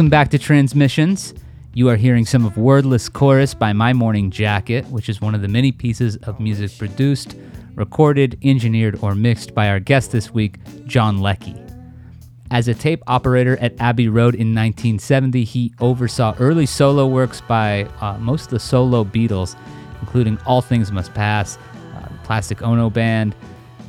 Welcome back to Transmissions. You are hearing some of Wordless Chorus by My Morning Jacket, which is one of the many pieces of music produced, recorded, engineered, or mixed by our guest this week, John Leckie. As a tape operator at Abbey Road in 1970, he oversaw early solo works by uh, most of the solo Beatles, including All Things Must Pass, uh, Plastic Ono Band,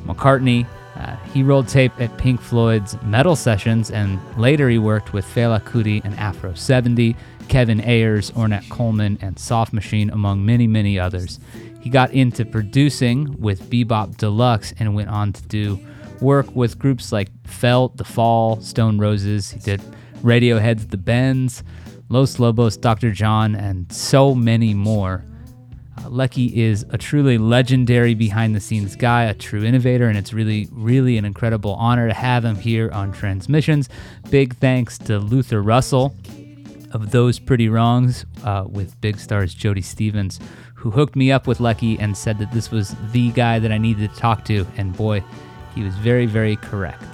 McCartney. Uh, he rolled tape at Pink Floyd's Meddle Sessions, and later he worked with Fela Kuti and Afro 70, Kevin Ayers, Ornette Coleman, and Soft Machine, among many, many others. He got into producing with Bebop Deluxe and went on to do work with groups like Felt, The Fall, Stone Roses. He did Radiohead's The Bends, Los Lobos, Dr. John, and so many more. Uh, Leckie is a truly legendary behind the scenes guy, a true innovator, and it's really, really an incredible honor to have him here on Transmissions. Big thanks to Luther Russell of Those Pretty Wrongs uh, with Big Stars Jody Stephens, who hooked me up with Leckie and said that this was the guy that I needed to talk to. And boy, he was very, very correct.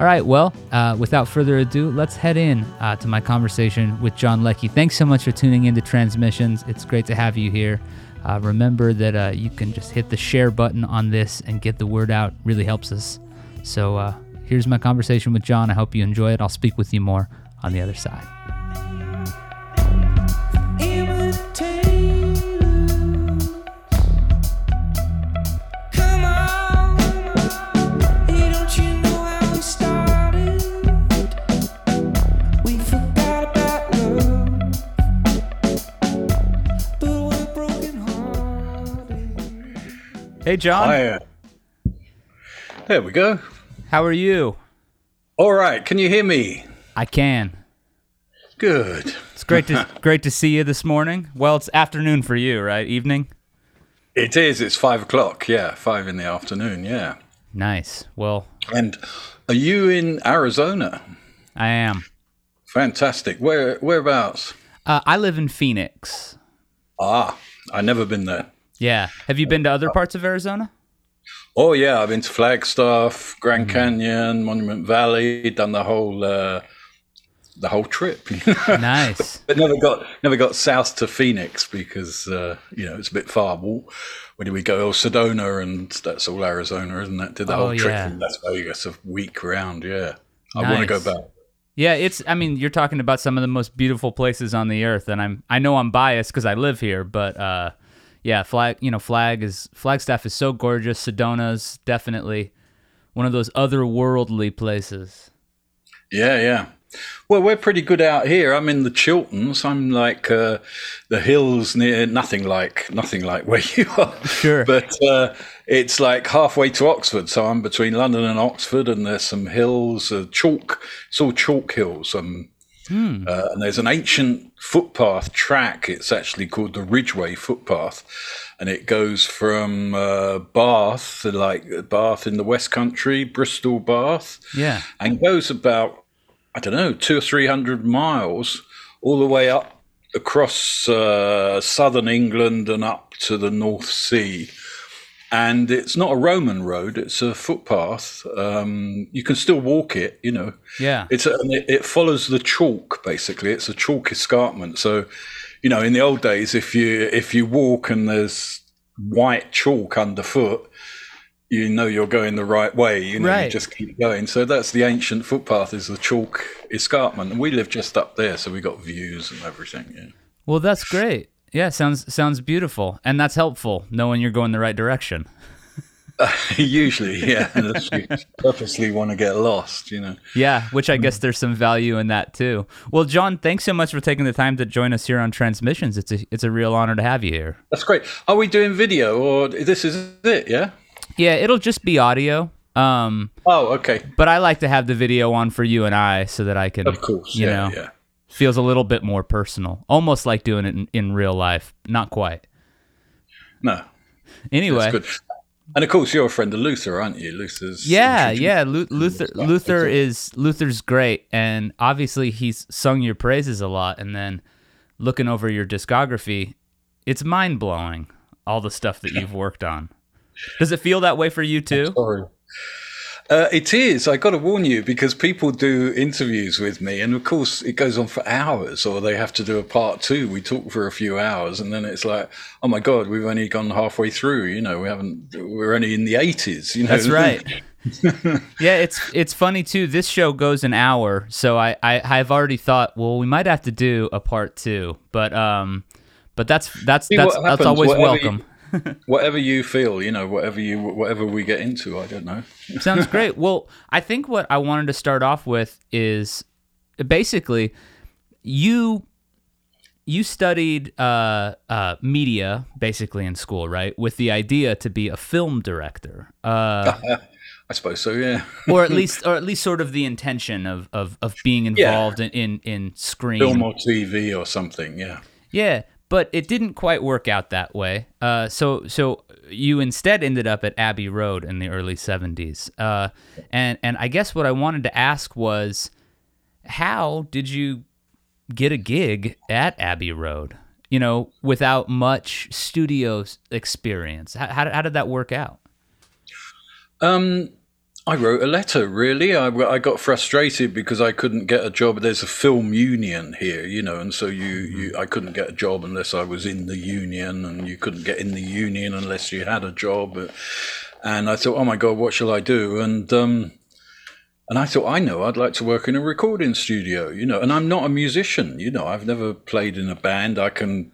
All right, well, uh, without further ado, let's head in uh, to my conversation with John Leckie. Thanks so much for tuning into Transmissions. It's great to have you here. Uh, remember that uh, you can just hit the share button on this and get the word out. Really helps us. So uh, here's my conversation with John. I hope you enjoy it. I'll speak with you more on the other side. Hey, John. Hi. There we go. How are you? All right. Can you hear me? I can. Good. It's great to great to see you this morning. Well, it's afternoon for you, right? Evening. It is. It's five o'clock. Yeah, five in the afternoon. Yeah. Nice. Well, And are you in Arizona? I am. Fantastic. Where whereabouts? Uh, I live in Phoenix. Ah, I never been there. Yeah. Have you been to other parts of Arizona? Oh yeah, I've been to Flagstaff, Grand Canyon, Monument Valley, done the whole uh, the whole trip. Nice. but never got never got south to Phoenix because uh, you know it's a bit far. Well, where did we go? Oh, Sedona, and that's all Arizona, isn't it? Did the Oh, whole trip yeah. from Las Vegas a week round. Yeah, I want to go back. Yeah, it's. I mean, you're talking about some of the most beautiful places on the earth, and I'm. I know I'm biased because I live here, but uh, yeah, flag. You know, flag is Flagstaff is so gorgeous. Sedona's definitely one of those otherworldly places. Yeah, yeah. Well, we're pretty good out here. I'm in the Chilterns. I'm like uh, the hills near nothing like nothing like where you are. Sure. But uh, it's like halfway to Oxford, so I'm between London and Oxford, and there's some hills, uh, chalk. It's all chalk hills. Um, uh, and there's an ancient footpath track. It's actually called the Ridgeway footpath, and it goes from uh, Bath, like Bath in the West Country, Bristol, Bath, Yeah. and goes about I don't know two or three hundred miles all the way up across uh, southern England and up to the North Sea. And it's not a Roman road; it's a footpath. Um, you can still walk it, you know. Yeah. It's a, and it, it follows the chalk basically. It's a chalk escarpment. So, you know, in the old days, if you if you walk and there's white chalk underfoot, you know you're going the right way. You know, Right. you just keep going. So that's the ancient footpath is the chalk escarpment, and we live just up there, so we got views and everything. Yeah. Well, that's great. Yeah, sounds sounds beautiful, and that's helpful knowing you're going the right direction. Usually, yeah, you purposely want to get lost, you know. Yeah, which I guess there's some value in that too. Well, John, thanks so much for taking the time to join us here on Transmissions. It's a it's a real honor to have you here. That's great. Are we doing video or this is it? Yeah. Yeah, it'll just be audio. Um, Oh, okay. but I like to have the video on for you and I so that I can, Of course. you yeah, know, yeah. Feels a little bit more personal, almost like doing it in, in real life. Not quite. No, Anyway. And of course, you're a friend of Luther, aren't you? Luther's. Yeah, yeah. Lu- Luther Luther is Luther's great, and obviously he's sung your praises a lot. And then looking over your discography, it's mind blowing all the stuff that you've worked on. Does it feel that way for you too? Uh, it is. I got to warn you because people do interviews with me, and of course it goes on for hours, or they have to do a part two. We talk for a few hours, and then it's like, oh my god, we've only gone halfway through. You know, we haven't. We're only in the eighties. You know, that's right. yeah, it's it's funny too. This show goes an hour, so I, I I've already thought, well, we might have to do a part two, but um, but that's that's See, that's that's always welcome. You, whatever you feel, you know, whatever you whatever we get into, I don't know. Sounds great. Well, I think what I wanted to start off with is basically you you studied uh, uh, media basically in school, right? With the idea to be a film director. Uh, I suppose so, yeah. or at least, or at least, sort of the intention of of, of being involved yeah. in, in in screen, film or TV or something, yeah. Yeah, but it didn't quite work out that way. Uh, so so you instead ended up at Abbey Road in the early '70s, uh, and and I guess what I wanted to ask was, how did you get a gig at Abbey Road? You know, without much studio experience, how, how, how did that work out? Um, I wrote a letter, really. I, I got frustrated because I couldn't get a job. There's a film union here, you know, and so you, you I couldn't get a job unless I was in the union, and you couldn't get in the union unless you had a job. And I thought, oh my God, what shall I do? And, um, and I thought, I know, I'd like to work in a recording studio, you know, and I'm not a musician, you know, I've never played in a band. I can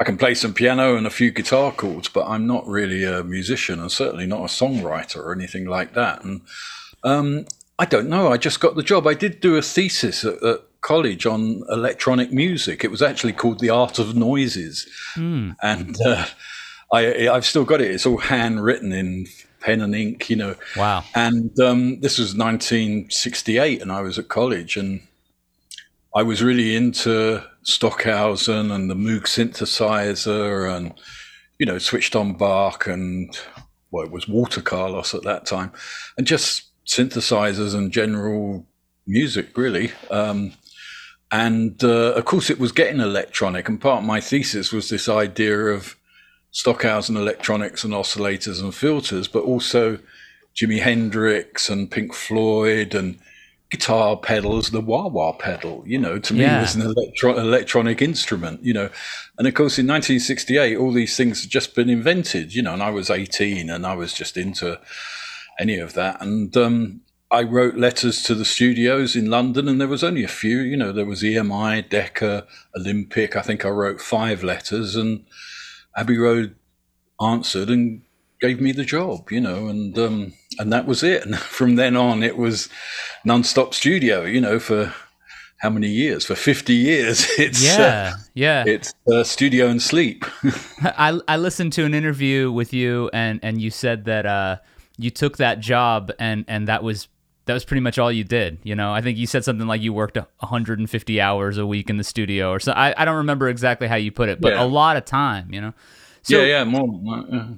I can play some piano and a few guitar chords, but I'm not really a musician and certainly not a songwriter or anything like that. And um, I don't know. I just got the job. I did do a thesis at, at, college on electronic music. It was actually called The Art of Noises, mm. and uh, I, I've still got it. It's all handwritten in pen and ink, you know. Wow. And um, this was 1968, and I was at college, and I was really into Stockhausen and the Moog synthesizer and, you know, switched on Bach and, well, it was Walter Carlos at that time, and just synthesizers and general music, really. Um, and uh, of course, it was getting electronic. And part of my thesis was this idea of Stockhausen electronics and oscillators and filters, but also Jimi Hendrix and Pink Floyd and guitar pedals, the wah wah pedal, you know, to me yeah. was an electro- electronic instrument, you know. And of course, in 1968, all these things had just been invented, you know, and I was 18 and I was just into any of that. And um, I wrote letters to the studios in London, and there was only a few, you know, there was EMI, Decca, Olympic. I think I wrote five letters, and Abbey Road answered and gave me the job, you know, and um, and that was it. And from then on, it was non-stop studio, you know, for how many years? For fifty years. It's uh, yeah, uh, yeah. It's uh, studio and sleep. I I listened to an interview with you, and and you said that uh, you took that job, and and that was that was pretty much all you did. You know, I think you said something like you worked 150 hours a week in the studio, or so. I, I don't remember exactly how you put it, but yeah. a lot of time. You know. So, yeah, yeah, more. more yeah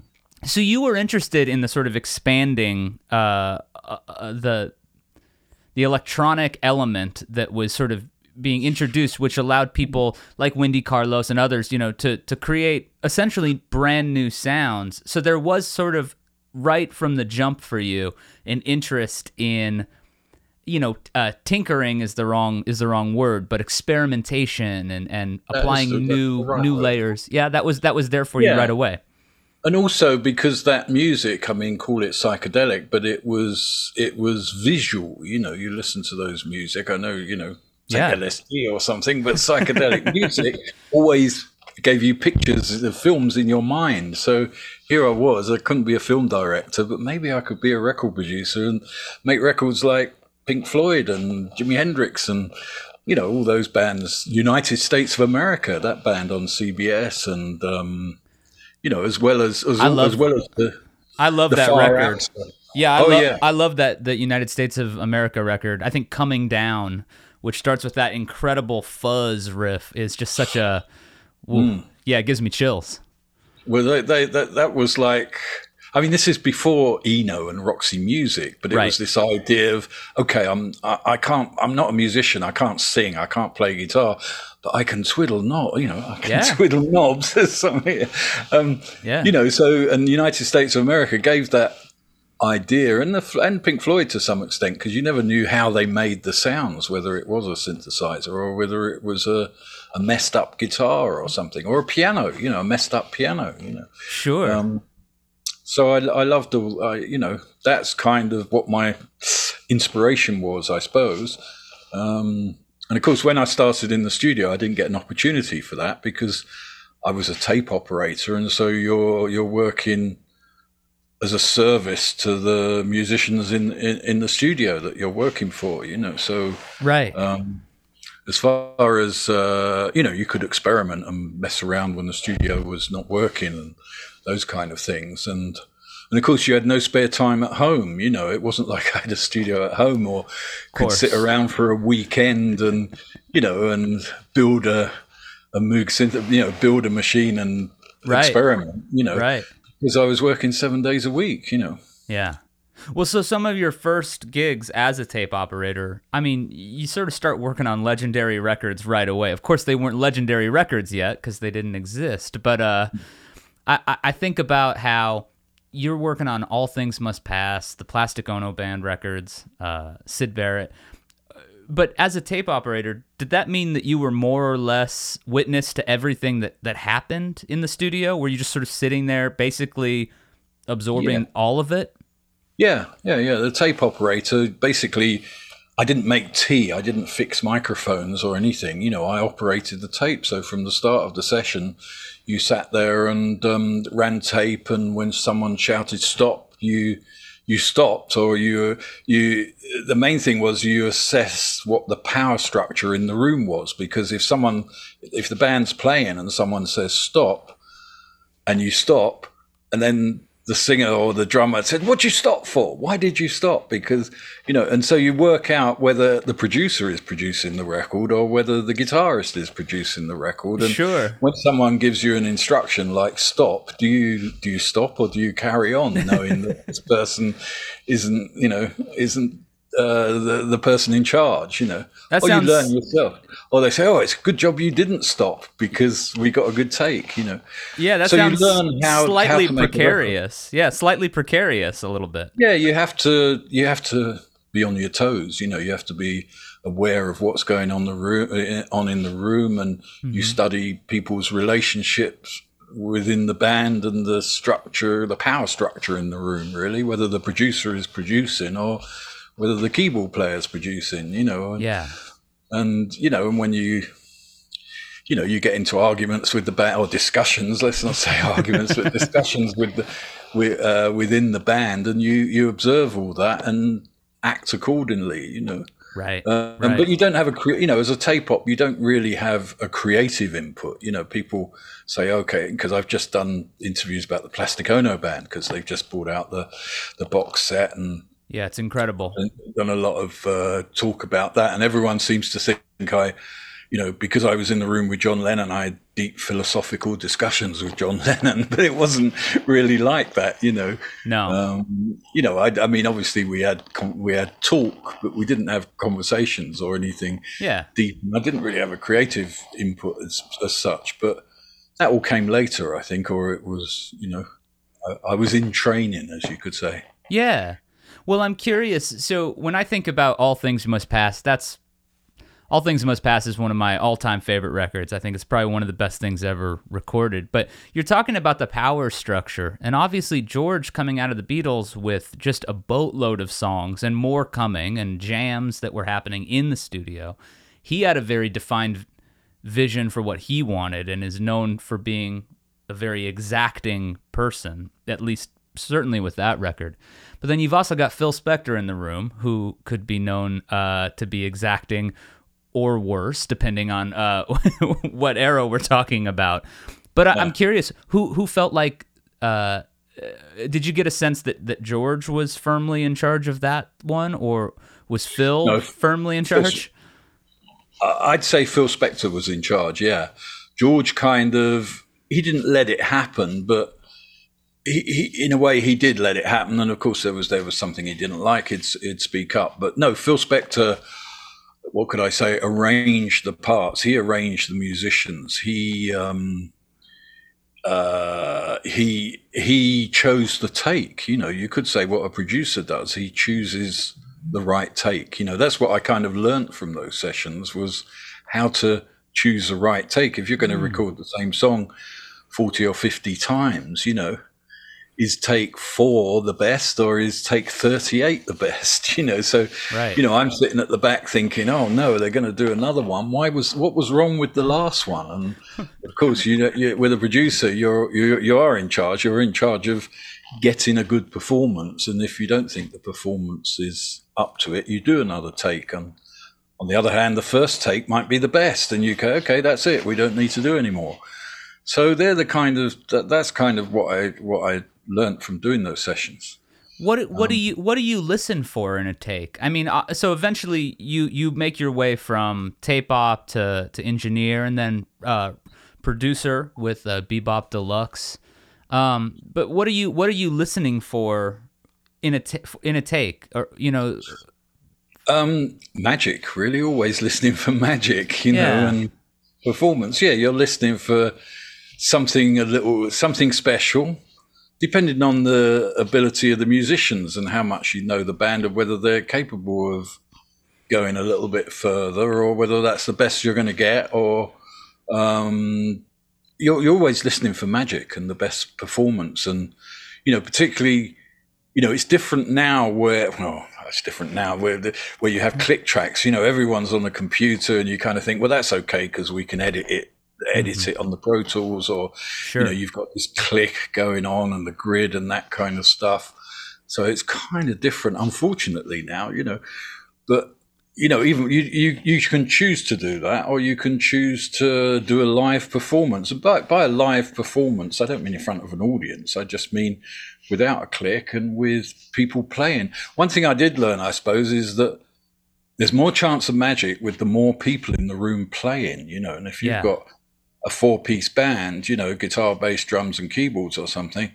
so you were interested in the sort of expanding uh, uh, uh, the the electronic element that was sort of being introduced, which allowed people like Wendy Carlos and others, you know, to to create essentially brand new sounds. So there was sort of right from the jump for you an interest in you know uh, tinkering is the wrong is the wrong word but experimentation and and applying new new layers yeah that was that was there for yeah. you right away and also because that music, I mean, call it psychedelic, but it was it was visual. You know, you listen to those music. I know, you know, yeah. LSD or something, but psychedelic music always gave you pictures of films in your mind. So here I was. I couldn't be a film director, but maybe I could be a record producer and make records like Pink Floyd and Jimi Hendrix and you know all those bands. United States of America, that band on CBS, and um, you know, as well as as, love, as well as the. I love the that record. Yeah, I, oh, love, yeah. I love that the United States of America record. I think "Coming Down," which starts with that incredible fuzz riff, is just such a. Mm. Yeah, it gives me chills. Well, they, they, that that was like. I mean, this is before Eno and Roxy Music, but it right. was this idea of okay, I'm I, I can't I'm not a musician, I can't sing, I can't play guitar, but I can twiddle knobs, you know, I can yeah. twiddle knobs. um, yeah. You know, so, and the United States of America gave that idea, and the and Pink Floyd to some extent, because you never knew how they made the sounds, whether it was a synthesizer or whether it was a, a messed up guitar or something, or a piano, you know, a messed up piano, you know. Sure. Um, so I, I loved all, I, you know, that's kind of what my inspiration was, I suppose. Um, and of course, when I started in the studio, I didn't get an opportunity for that because I was a tape operator, and so you're you're working as a service to the musicians in, in, in the studio that you're working for, you know. So right. Um, as far as uh, you know, you could experiment and mess around when the studio was not working and those kind of things, and and of course you had no spare time at home. You know, it wasn't like I had a studio at home or could sit around for a weekend and you know and build a a Moog synth, you know, build a machine and right. experiment. You know, right because I was working seven days a week, you know. Yeah. Well, so some of your first gigs as a tape operator, I mean, you sort of start working on legendary records right away. Of course, they weren't legendary records yet because they didn't exist. But uh, I, I think about how you're working on All Things Must Pass, the Plastic Ono Band records, uh, Syd Barrett but as a tape operator, did that mean that you were more or less witness to everything that that happened in the studio? Were you just sort of sitting there, basically absorbing yeah. all of it? Yeah, yeah, yeah. The tape operator basically. I didn't make tea. I didn't fix microphones or anything. You know, I operated the tape. So from the start of the session, you sat there and um, ran tape, and when someone shouted stop, you you stopped or you you the main thing was you assessed what the power structure in the room was because if someone if the band's playing and someone says stop and you stop and then the singer or the drummer said, What'd you stop for? Why did you stop? Because, you know, and so you work out whether the producer is producing the record or whether the guitarist is producing the record. And sure. when someone gives you an instruction like stop, do you do you stop or do you carry on knowing that this person isn't, you know, isn't uh, the the person in charge, you know. That or sounds... you learn yourself. Or they say, "Oh, it's a good job you didn't stop because we got a good take," you know. Yeah, that so sounds you learn how, slightly how precarious. Yeah, slightly precarious a little bit. Yeah, you have to you have to be on your toes. You know, you have to be aware of what's going on the room uh, on in the room, and mm-hmm. you study people's relationships within the band and the structure, the power structure in the room. Really, whether the producer is producing or whether the keyboard player's producing, you know. And, yeah. And you know, and when you you know, you get into arguments with the band or discussions. Let's not say arguments, but discussions with the with, uh, within the band, and you you observe all that and act accordingly. You know, right, uh, right. But you don't have a you know, as a tape op, you don't really have a creative input. You know, people say, okay, because I've just done interviews about the Plastic Ono band because they've just brought out the the box set and yeah, it's incredible. Done a lot of uh, talk about that, and everyone seems to think I, you know, because I was in the room with John Lennon, I had deep philosophical discussions with John Lennon, but it wasn't really like that, you know. No. Um, you know, I, I, mean, obviously we had we had talk, but we didn't have conversations or anything. Yeah. Deep. I didn't really have a creative input as, as such, but that all came later, I think, or it was, you know, I, I was in training, as you could say. Yeah. Well, I'm curious. So when I think about All Things Must Pass, that's All Things Must Pass is one of my all-time favorite records. I think it's probably one of the best things ever recorded. But you're talking about the power structure, and obviously George coming out of the Beatles with just a boatload of songs and more coming and jams that were happening in the studio. He had a very defined vision for what he wanted and is known for being a very exacting person, at least certainly with that record. But then you've also got Phil Spector in the room, who could be known uh, to be exacting or worse, depending on uh, what era we're talking about. But I, am curious, who who felt like? Uh, did you get a sense that that George was firmly in charge of that one, or was Phil no, firmly in charge? I'd say Phil Spector was in charge. Yeah, George kind of he didn't let it happen, but he, he, in a way, he did let it happen, and of course, there was there was something he didn't like. He'd, he'd speak up, but no, Phil Spector. What could I say? Arranged the parts. He arranged the musicians. He um, uh, he he chose the take. You know, you could say what a producer does. He chooses the right take. You know, that's what I kind of learnt from those sessions was how to choose the right take. If you're going to mm. record the same song forty or fifty times, you know, is take four the best or is take 38 the best you know? So right. you know i'm sitting at the back thinking oh no they're going to do another one. Why was what was wrong with the last one? And of course you know you, with a producer you're you, you are in charge. You're in charge of getting a good performance. And if you don't think the performance is up to it you do another take. And on the other hand the first take might be the best. And you go okay that's it. We don't need to do anymore so they're the kind of that, that's kind of what i what i learned from doing those sessions. What what um, do you what do you listen for in a take? I mean, uh, so eventually you you make your way from tape op to to engineer and then uh, producer with uh, Bebop Deluxe. Um, but what are you what are you listening for in a t- in a take or you know? Um, magic, really. Always listening for magic, you yeah. know, and performance. Yeah, you're listening for something a little something special depending on the ability of the musicians and how much you know the band and whether they're capable of going a little bit further or whether that's the best you're going to get or um, you're, you're always listening for magic and the best performance. And you know particularly you know it's different now where well it's different now where the, where you have click tracks you know everyone's on the computer and you kind of think well that's okay because we can edit it edit mm-hmm. it on the Pro Tools, or sure. you know, you've got this click going on and the grid and that kind of stuff. So it's kind of different, unfortunately, now, you know. But you know, even you, you you can choose to do that, or you can choose to do a live performance. And by by a live performance, I don't mean in front of an audience. I just mean without a click and with people playing. One thing I did learn, I suppose, is that there's more chance of magic with the more people in the room playing. You know, and if you've yeah. got a four piece band, you know, guitar, bass, drums, and keyboards or something,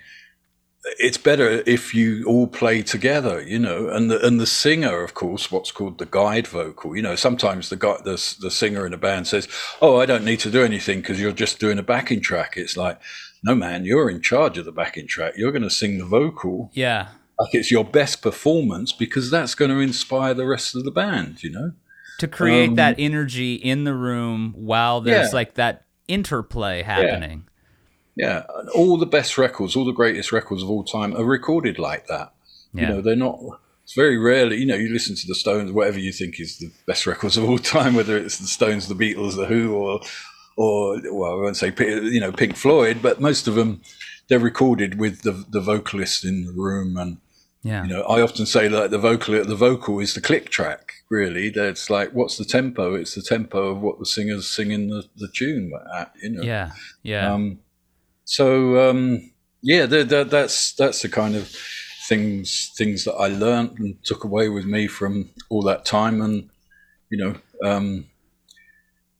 it's better if you all play together, you know, and the and the singer, of course, what's called the guide vocal. You know, sometimes the guy, the the singer in a band says, "Oh, I don't need to do anything because you're just doing a backing track." It's like, no, man, you're in charge of the backing track. You're going to sing the vocal. Yeah, like it's your best performance because that's going to inspire the rest of the band. You know, to create um, that energy in the room while there's yeah. like that interplay happening. Yeah. yeah. all the best records, all the greatest records of all time are recorded like that. Yeah. You know, they're not. It's very rarely, you know, you listen to the Stones, whatever you think is the best records of all time, whether it's the Stones, the Beatles, the Who, or, or well, I won't say, you know, Pink Floyd, but most of them they're recorded with the the vocalist in the room and yeah. You know, I often say that the vocal the vocal is the click track. Really, that's like what's the tempo? It's the tempo of what the singer's singing the, the tune at. You know. Yeah. Yeah. Um, so um, yeah, the, the, that's that's the kind of things things that I learned and took away with me from all that time, and you know, um,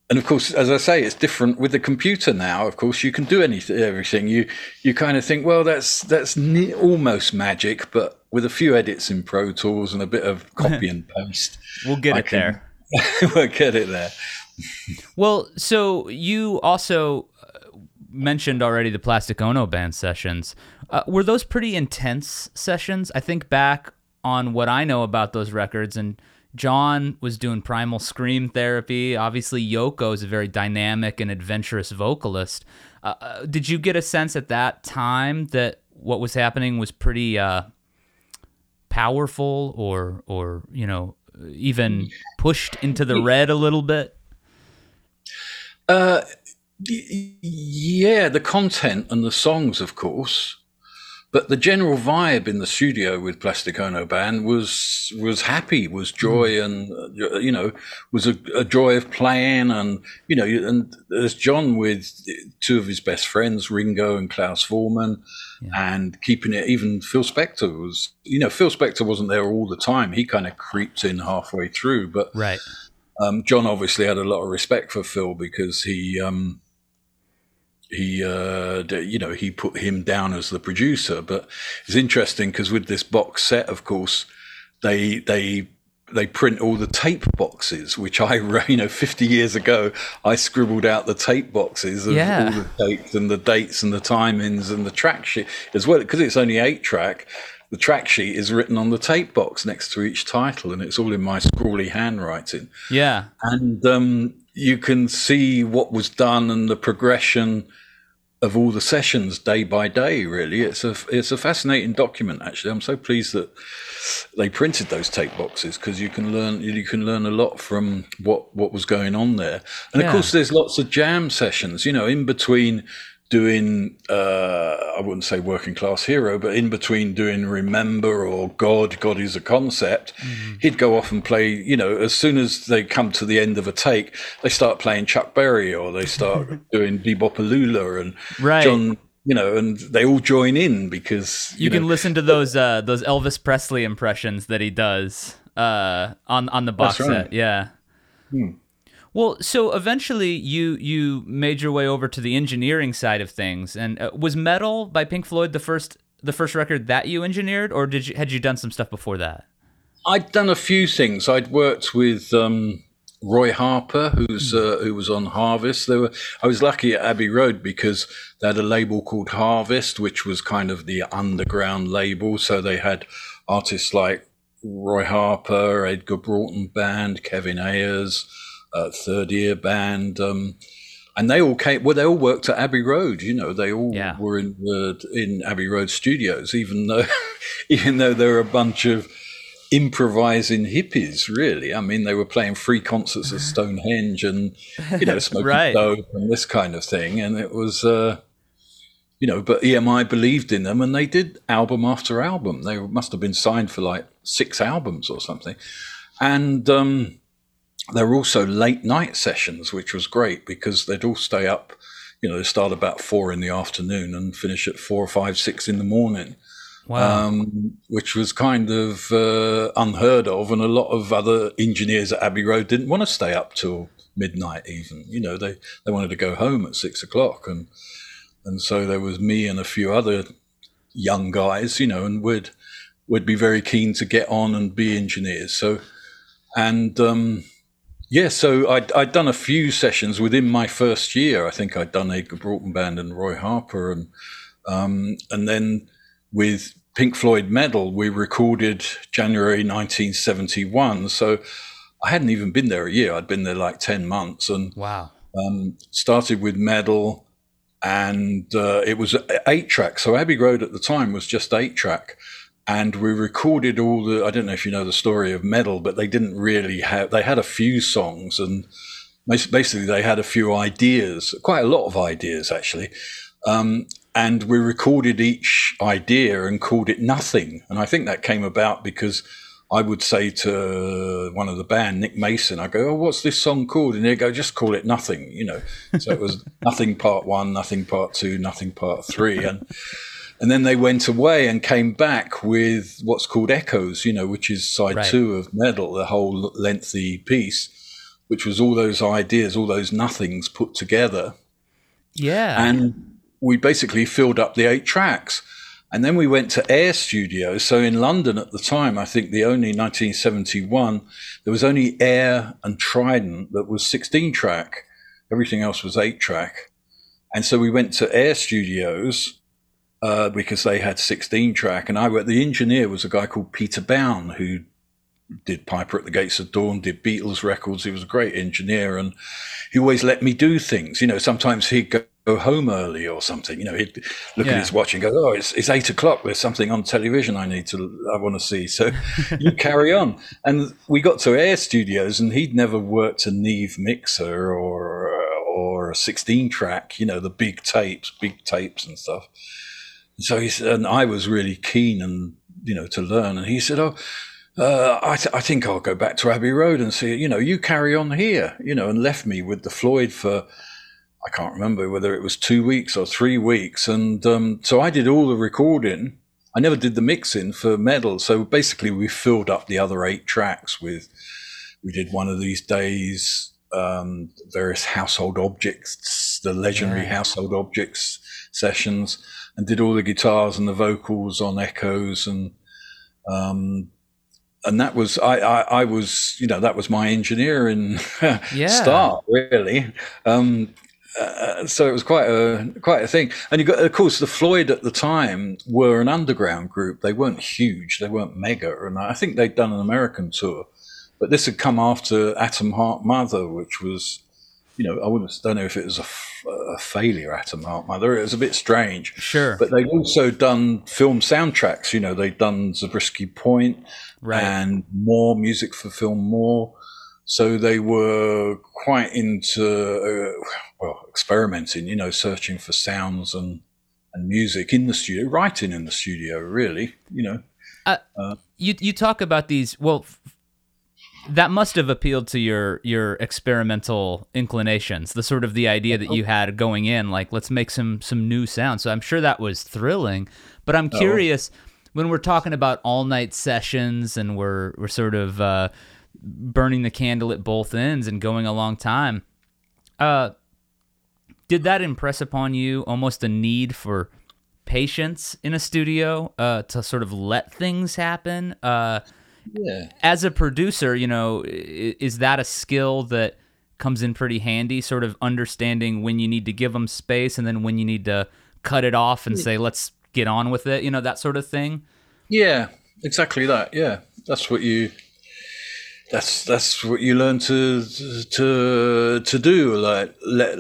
and of course, as I say, it's different with the computer now. Of course, you can do anything, everything. You you kind of think, well, that's that's ne- almost magic, but with a few edits in Pro Tools and a bit of copy and paste, we'll get I it can, there. we'll get it there. well, so you also uh, mentioned already the Plastic Ono band sessions. Uh, were those pretty intense sessions? I think back on what I know about those records and John was doing primal scream therapy. Obviously, Yoko is a very dynamic and adventurous vocalist. Uh, uh, did you get a sense at that time that what was happening was pretty uh, powerful, or or you know, even pushed into the red a little bit? Uh, yeah, the content and the songs, of course. But the general vibe in the studio with Plastic Ono Band was was happy, was joy, mm. and uh, you know, was a, a, joy of playing, and you know, and there's John with two of his best friends, Ringo and Klaus Voormann, yeah. and keeping it. Even Phil Spector was, you know, Phil Spector wasn't there all the time. He kind of creeped in halfway through, but right. Um, John obviously had a lot of respect for Phil because he. Um, he uh, you know he put him down as the producer but it's interesting because with this box set of course they they they print all the tape boxes, which I, you know, 50 years ago, I scribbled out the tape boxes of Yeah. all the tapes and the dates and the timings and the track sheet as well. Because it's only eight track, the track sheet is written on the tape box next to each title, and it's all in my scrawly handwriting. Yeah. And um, you can see what was done and the progression of all the sessions day by day. Really, it's a it's a fascinating document. Actually, I'm so pleased that they printed those tape boxes because you can learn you can learn a lot from what what was going on there. And Yeah. of course, there's lots of jam sessions. You know, in between doing uh, I wouldn't say working class hero, but in between doing remember or God, God is a concept, he'd go off and play. You know, as soon as they come to the end of a take, they start playing Chuck Berry or they start doing Bebopalula and Right. John. You know, and they all join in because You, know, can listen to those uh, those Elvis Presley impressions that he does uh, on on the box right. set. Yeah. Well, so eventually you you made your way over to the engineering side of things, and uh, was Meddle by Pink Floyd the first the first record that you engineered, or did you had you done some stuff before that? I'd done a few things. I'd worked with um, Roy Harper, who's uh, who was on Harvest. There were, I was lucky at Abbey Road because they had a label called Harvest, which was kind of the underground label. So they had artists like Roy Harper, Edgar Broughton Band, Kevin Ayers, uh, Third Ear Band. Um, and they all came. Well, they all worked at Abbey Road. You know, they all Yeah. were in the in Abbey Road studios, even though even though there were a bunch of improvising hippies. Really, I mean, they were playing free concerts at Stonehenge and you know smoking Right. dope and this kind of thing, and it was. Uh, you know, but EMI believed in them and they did album after album. They must have been signed for like six albums or something. And um, there were also late night sessions, which was great because they'd all stay up, you know, they start about four in the afternoon and finish at four, five, six in the morning, Wow. um, which was kind of uh, unheard of. And a lot of other engineers at Abbey Road didn't want to stay up till midnight, even. You know, they, they wanted to go home at six o'clock. And and so there was me and a few other young guys, you know, and we'd we'd be very keen to get on and be engineers. So, and um, yeah, so I'd, I'd done a few sessions within my first year. I think I'd done Edgar Broughton Band and Roy Harper, and um, and then with Pink Floyd Meddle, we recorded January 1971. So I hadn't even been there a year. I'd been there like ten months, and wow. um, started with Meddle, and uh, it was eight track. So Abbey Road at the time was just eight track, and we recorded all the. I don't know if you know the story of Meddle but they didn't really have. They had a few songs, and basically they had a few ideas, quite a lot of ideas actually. Um, and we recorded each idea and called it Nothing. And I think that came about because I would say to one of the band, Nick Mason, I go, "Oh, what's this song called?" And they go, "Just call it Nothing," you know. So it was Nothing Part One, Nothing Part Two, Nothing Part Three, and and then they went away and came back with what's called Echoes, you know, which is side Right. two of Meddle, the whole lengthy piece, which was all those ideas, all those nothings put together Yeah. and we basically filled up the eight tracks. And then we went to Air Studios. So in London at the time, I think the only 1971, there was only Air and Trident that was 16 track. Everything else was eight track. And so we went to Air Studios uh, because they had 16 track. And I the engineer was a guy called Peter Bown who did Piper at the Gates of Dawn, did Beatles records. He was a great engineer and he always let me do things. You know, sometimes he'd go go home early or something. You know, he'd look Yeah. at his watch and go, "Oh, it's, it's eight o'clock. There's something on television I need to, I want to see." So you carry on. And we got to Air Studios, and he'd never worked a Neve mixer or or a 16 track. You know, the big tapes, big tapes and stuff. So he said, and I was really keen and you know to learn. And he said, "Oh." Uh, I, th- I think I'll go back to Abbey Road and see, you know, you carry on here, you know, and left me with the Floyd for, I can't remember whether it was two weeks or three weeks. And um, so I did all the recording. I never did the mixing for Meddle. So basically, we filled up the other eight tracks with, we did one of these days, um, various household objects, the legendary Yeah. household objects sessions, and did all the guitars and the vocals on echoes and, um, and that was I, I, I was you know that was my engineering yeah. start really. Um, uh, so it was quite a quite a thing. And you got, of course, the Floyd at the time were an underground group. They weren't huge. They weren't mega, and I think they'd done an American tour. But this had come after Atom Heart Mother, which was, you know, I wouldn't don't know if it was a, a failure. Atom Heart Mother. It was a bit strange. Sure. But they'd also done film soundtracks. You know, they'd done Zabriskie Point right. and more music for film more. So they were quite into uh, well experimenting, you know, searching for sounds and and music in the studio, writing in the studio, really, you know. Uh, uh, you you talk about these well. That must have appealed to your your experimental inclinations the sort of the idea that you had going in like let's make some some new sounds so i'm sure that was thrilling but i'm oh. curious oh. when we're talking about all night sessions and we're we're sort of uh, burning the candle at both ends and going a long time. Uh, did that impress upon you almost a need for patience in a studio uh, to sort of let things happen? Yeah. As a producer, you know, is that a skill that comes in pretty handy? Sort of understanding when you need to give them space and then when you need to cut it off and say, "Let's get on with it." You know, that sort of thing. Yeah, exactly that. Yeah, that's what you that's that's what you learn to to to do like let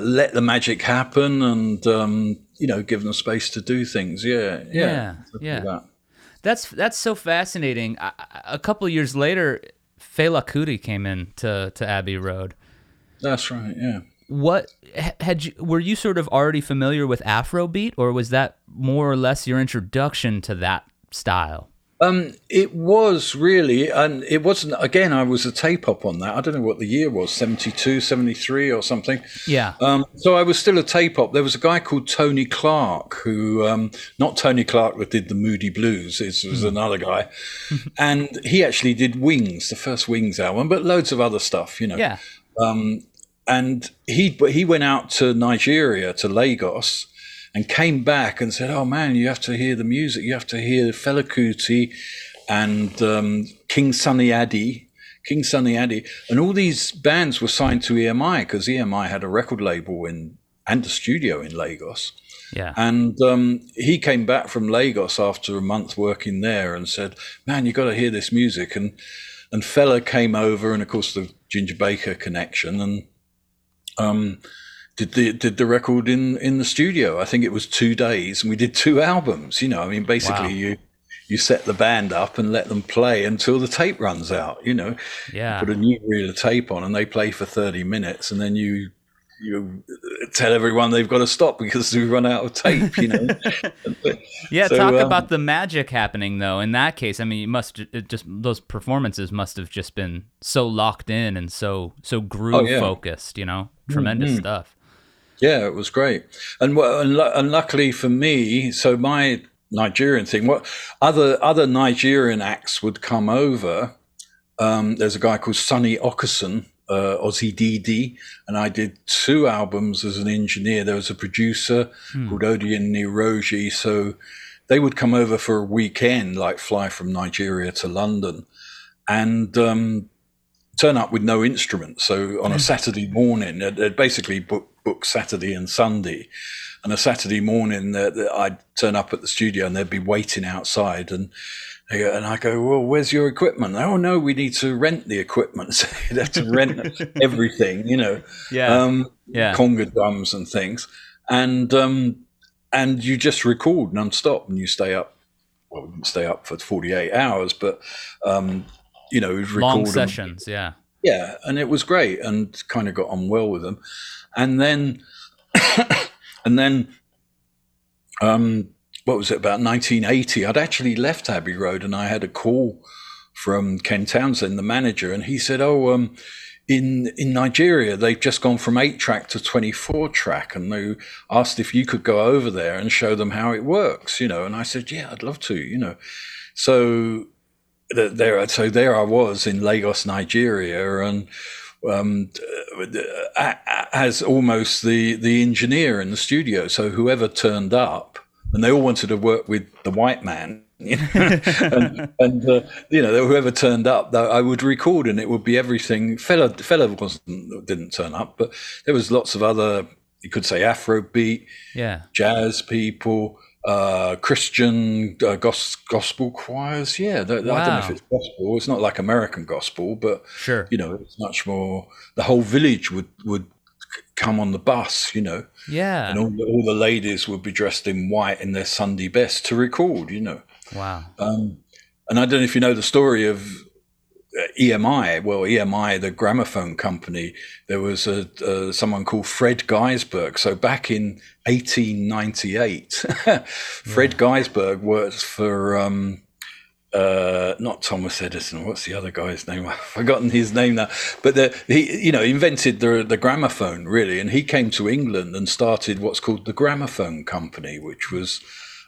let the magic happen and um, you know give them space to do things yeah yeah yeah, yeah. That. that's that's so fascinating. A couple years later Fela Kuti came in to to Abbey Road. That's right yeah. What had you were you sort of already familiar with Afrobeat or was that more or less your introduction to that style um, it was really, and it wasn't, again, I was a tape op on that. I don't know what the year was, 72, 73 or something. Yeah. Um, so I was still a tape op. There was a guy called Tony Clark who, um, not Tony Clark that did the Moody Blues, it was mm. another guy. and he actually did Wings, the first Wings album, but loads of other stuff, you know. Yeah. Um, and he, he went out to Nigeria, to Lagos and came back and said, "Oh man, you have to hear the music. You have to hear Fela Kuti and um, King Sunny Adé." King Sunny Adé, and all these bands were signed to EMI because EMI had a record label in and a studio in Lagos. Yeah. And um, he came back from Lagos after a month working there and said, "Man, you got to hear this music." And and Fela came over, and of course the Ginger Baker connection, and um, did the did the record in in the studio. I think it was two days, and we did two albums. You know, I mean, basically wow. you you set the band up and let them play until the tape runs out. You know, yeah. Put a new reel of tape on, and they play for thirty minutes, and then you you tell everyone they've got to stop because we run out of tape. You know. yeah, so, talk um, about the magic happening though. In that case, I mean, you must just those performances must have just been so locked in and so so groove oh, yeah. focused. You know, tremendous mm-hmm. stuff. Yeah, it was great, and and, and luckily for me, so my Nigerian thing, what other other Nigerian acts would come over. Um, there's a guy called Sonny Okosun, uh, Ozzy DD, and I did two albums as an engineer. There was a producer hmm. called Odion Iruoje, so they would come over for a weekend, like fly from Nigeria to London, and um, turn up with no instruments. So on a hmm. Saturday morning, they'd basically book book Saturday and Sunday. And a Saturday morning, uh, I'd turn up at the studio and they'd be waiting outside. And and I go, well, where's your equipment? Oh no, we need to rent the equipment. So you'd have to rent everything, you know, yeah, um, yeah, conga drums and things, and um, and you just record nonstop, and you stay up. Well, we didn't stay up for forty eight hours, but um, you know, long sessions, yeah, yeah, and it was great, and kind of got on well with them and then and then um, what was it about 1980 i'd actually left abbey road and i had a call from ken townsend the manager and he said oh um, in in nigeria they've just gone from 8 track to 24 track and they asked if you could go over there and show them how it works you know. And i said yeah i'd love to you know. So there so there i was in lagos nigeria and um, as almost the the engineer in the studio. So whoever turned up, and they all wanted to work with the white man, You know? and, and uh, you know, whoever turned up, I would record, and it would be everything. Fela, Fela wasn't didn't turn up, but there was lots of other. You could say Afrobeat, yeah, jazz people, uh, Christian uh, gos- gospel choirs. Yeah, wow. I don't know if it's gospel. It's not like American gospel, but sure, you know, it's much more. The whole village would would come on the bus, you know. Yeah. And all the, all the ladies would be dressed in white in their Sunday best to record, you know. Wow. Um, and I don't know if you know the story of EMI. Well, EMI, the gramophone company, there was a, uh, someone called Fred Gaisberg. So back in 1898, Fred yeah. Gaisberg worked for um, uh, not Thomas Edison. What's the other guy's name? I've forgotten his name now. But the, he, you know, invented the the gramophone really, and he came to England and started what's called the Gramophone Company, which was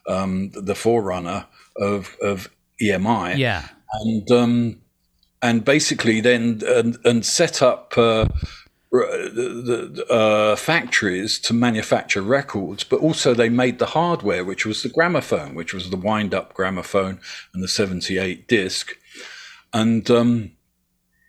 um, the forerunner of of EMI. Yeah, and um, and basically then and, and set up. Uh, the, uh, factories to manufacture records, but also they made the hardware, which was the gramophone, which was the wind up gramophone and the 78 disc. And um,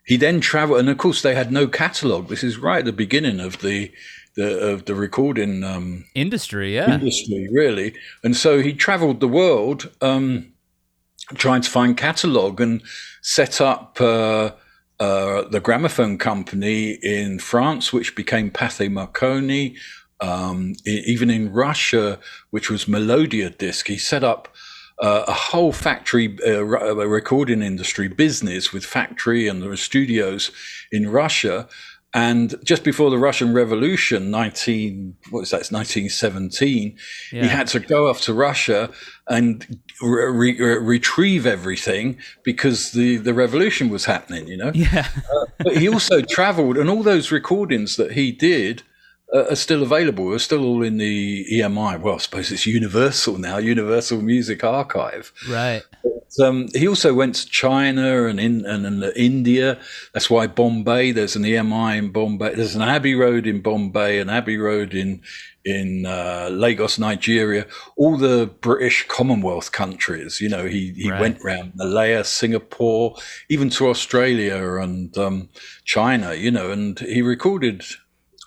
he then traveled, and of course, they had no catalog. This is right at the beginning of the. The, of the recording um, industry, yeah, industry, really, and so he travelled the world um, trying to find catalog and set up uh, uh, the gramophone company in France, which became Pathé Marconi, um, even in Russia, which was Melodia Disc. He set up uh, a whole factory uh, recording industry business with factory and the studios in Russia. And just before the Russian Revolution, nineteen what is that? It's nineteen seventeen. Yeah. He had to go off to Russia and re- re- retrieve everything because the the revolution was happening. You know. Yeah. uh, but he also travelled, and all those recordings that he did are still available. They're still all in the EMI. Well, I suppose it's Universal now, Universal Music Archive. Right. But, um, he also went to China and in and, and India. That's why Bombay. There's an EMI in Bombay. There's an Abbey Road in Bombay, an Abbey Road in in uh, Lagos, Nigeria, all the British Commonwealth countries. You know, he, he right. went around Malaya, Singapore, even to Australia and um, China. You know, and he recorded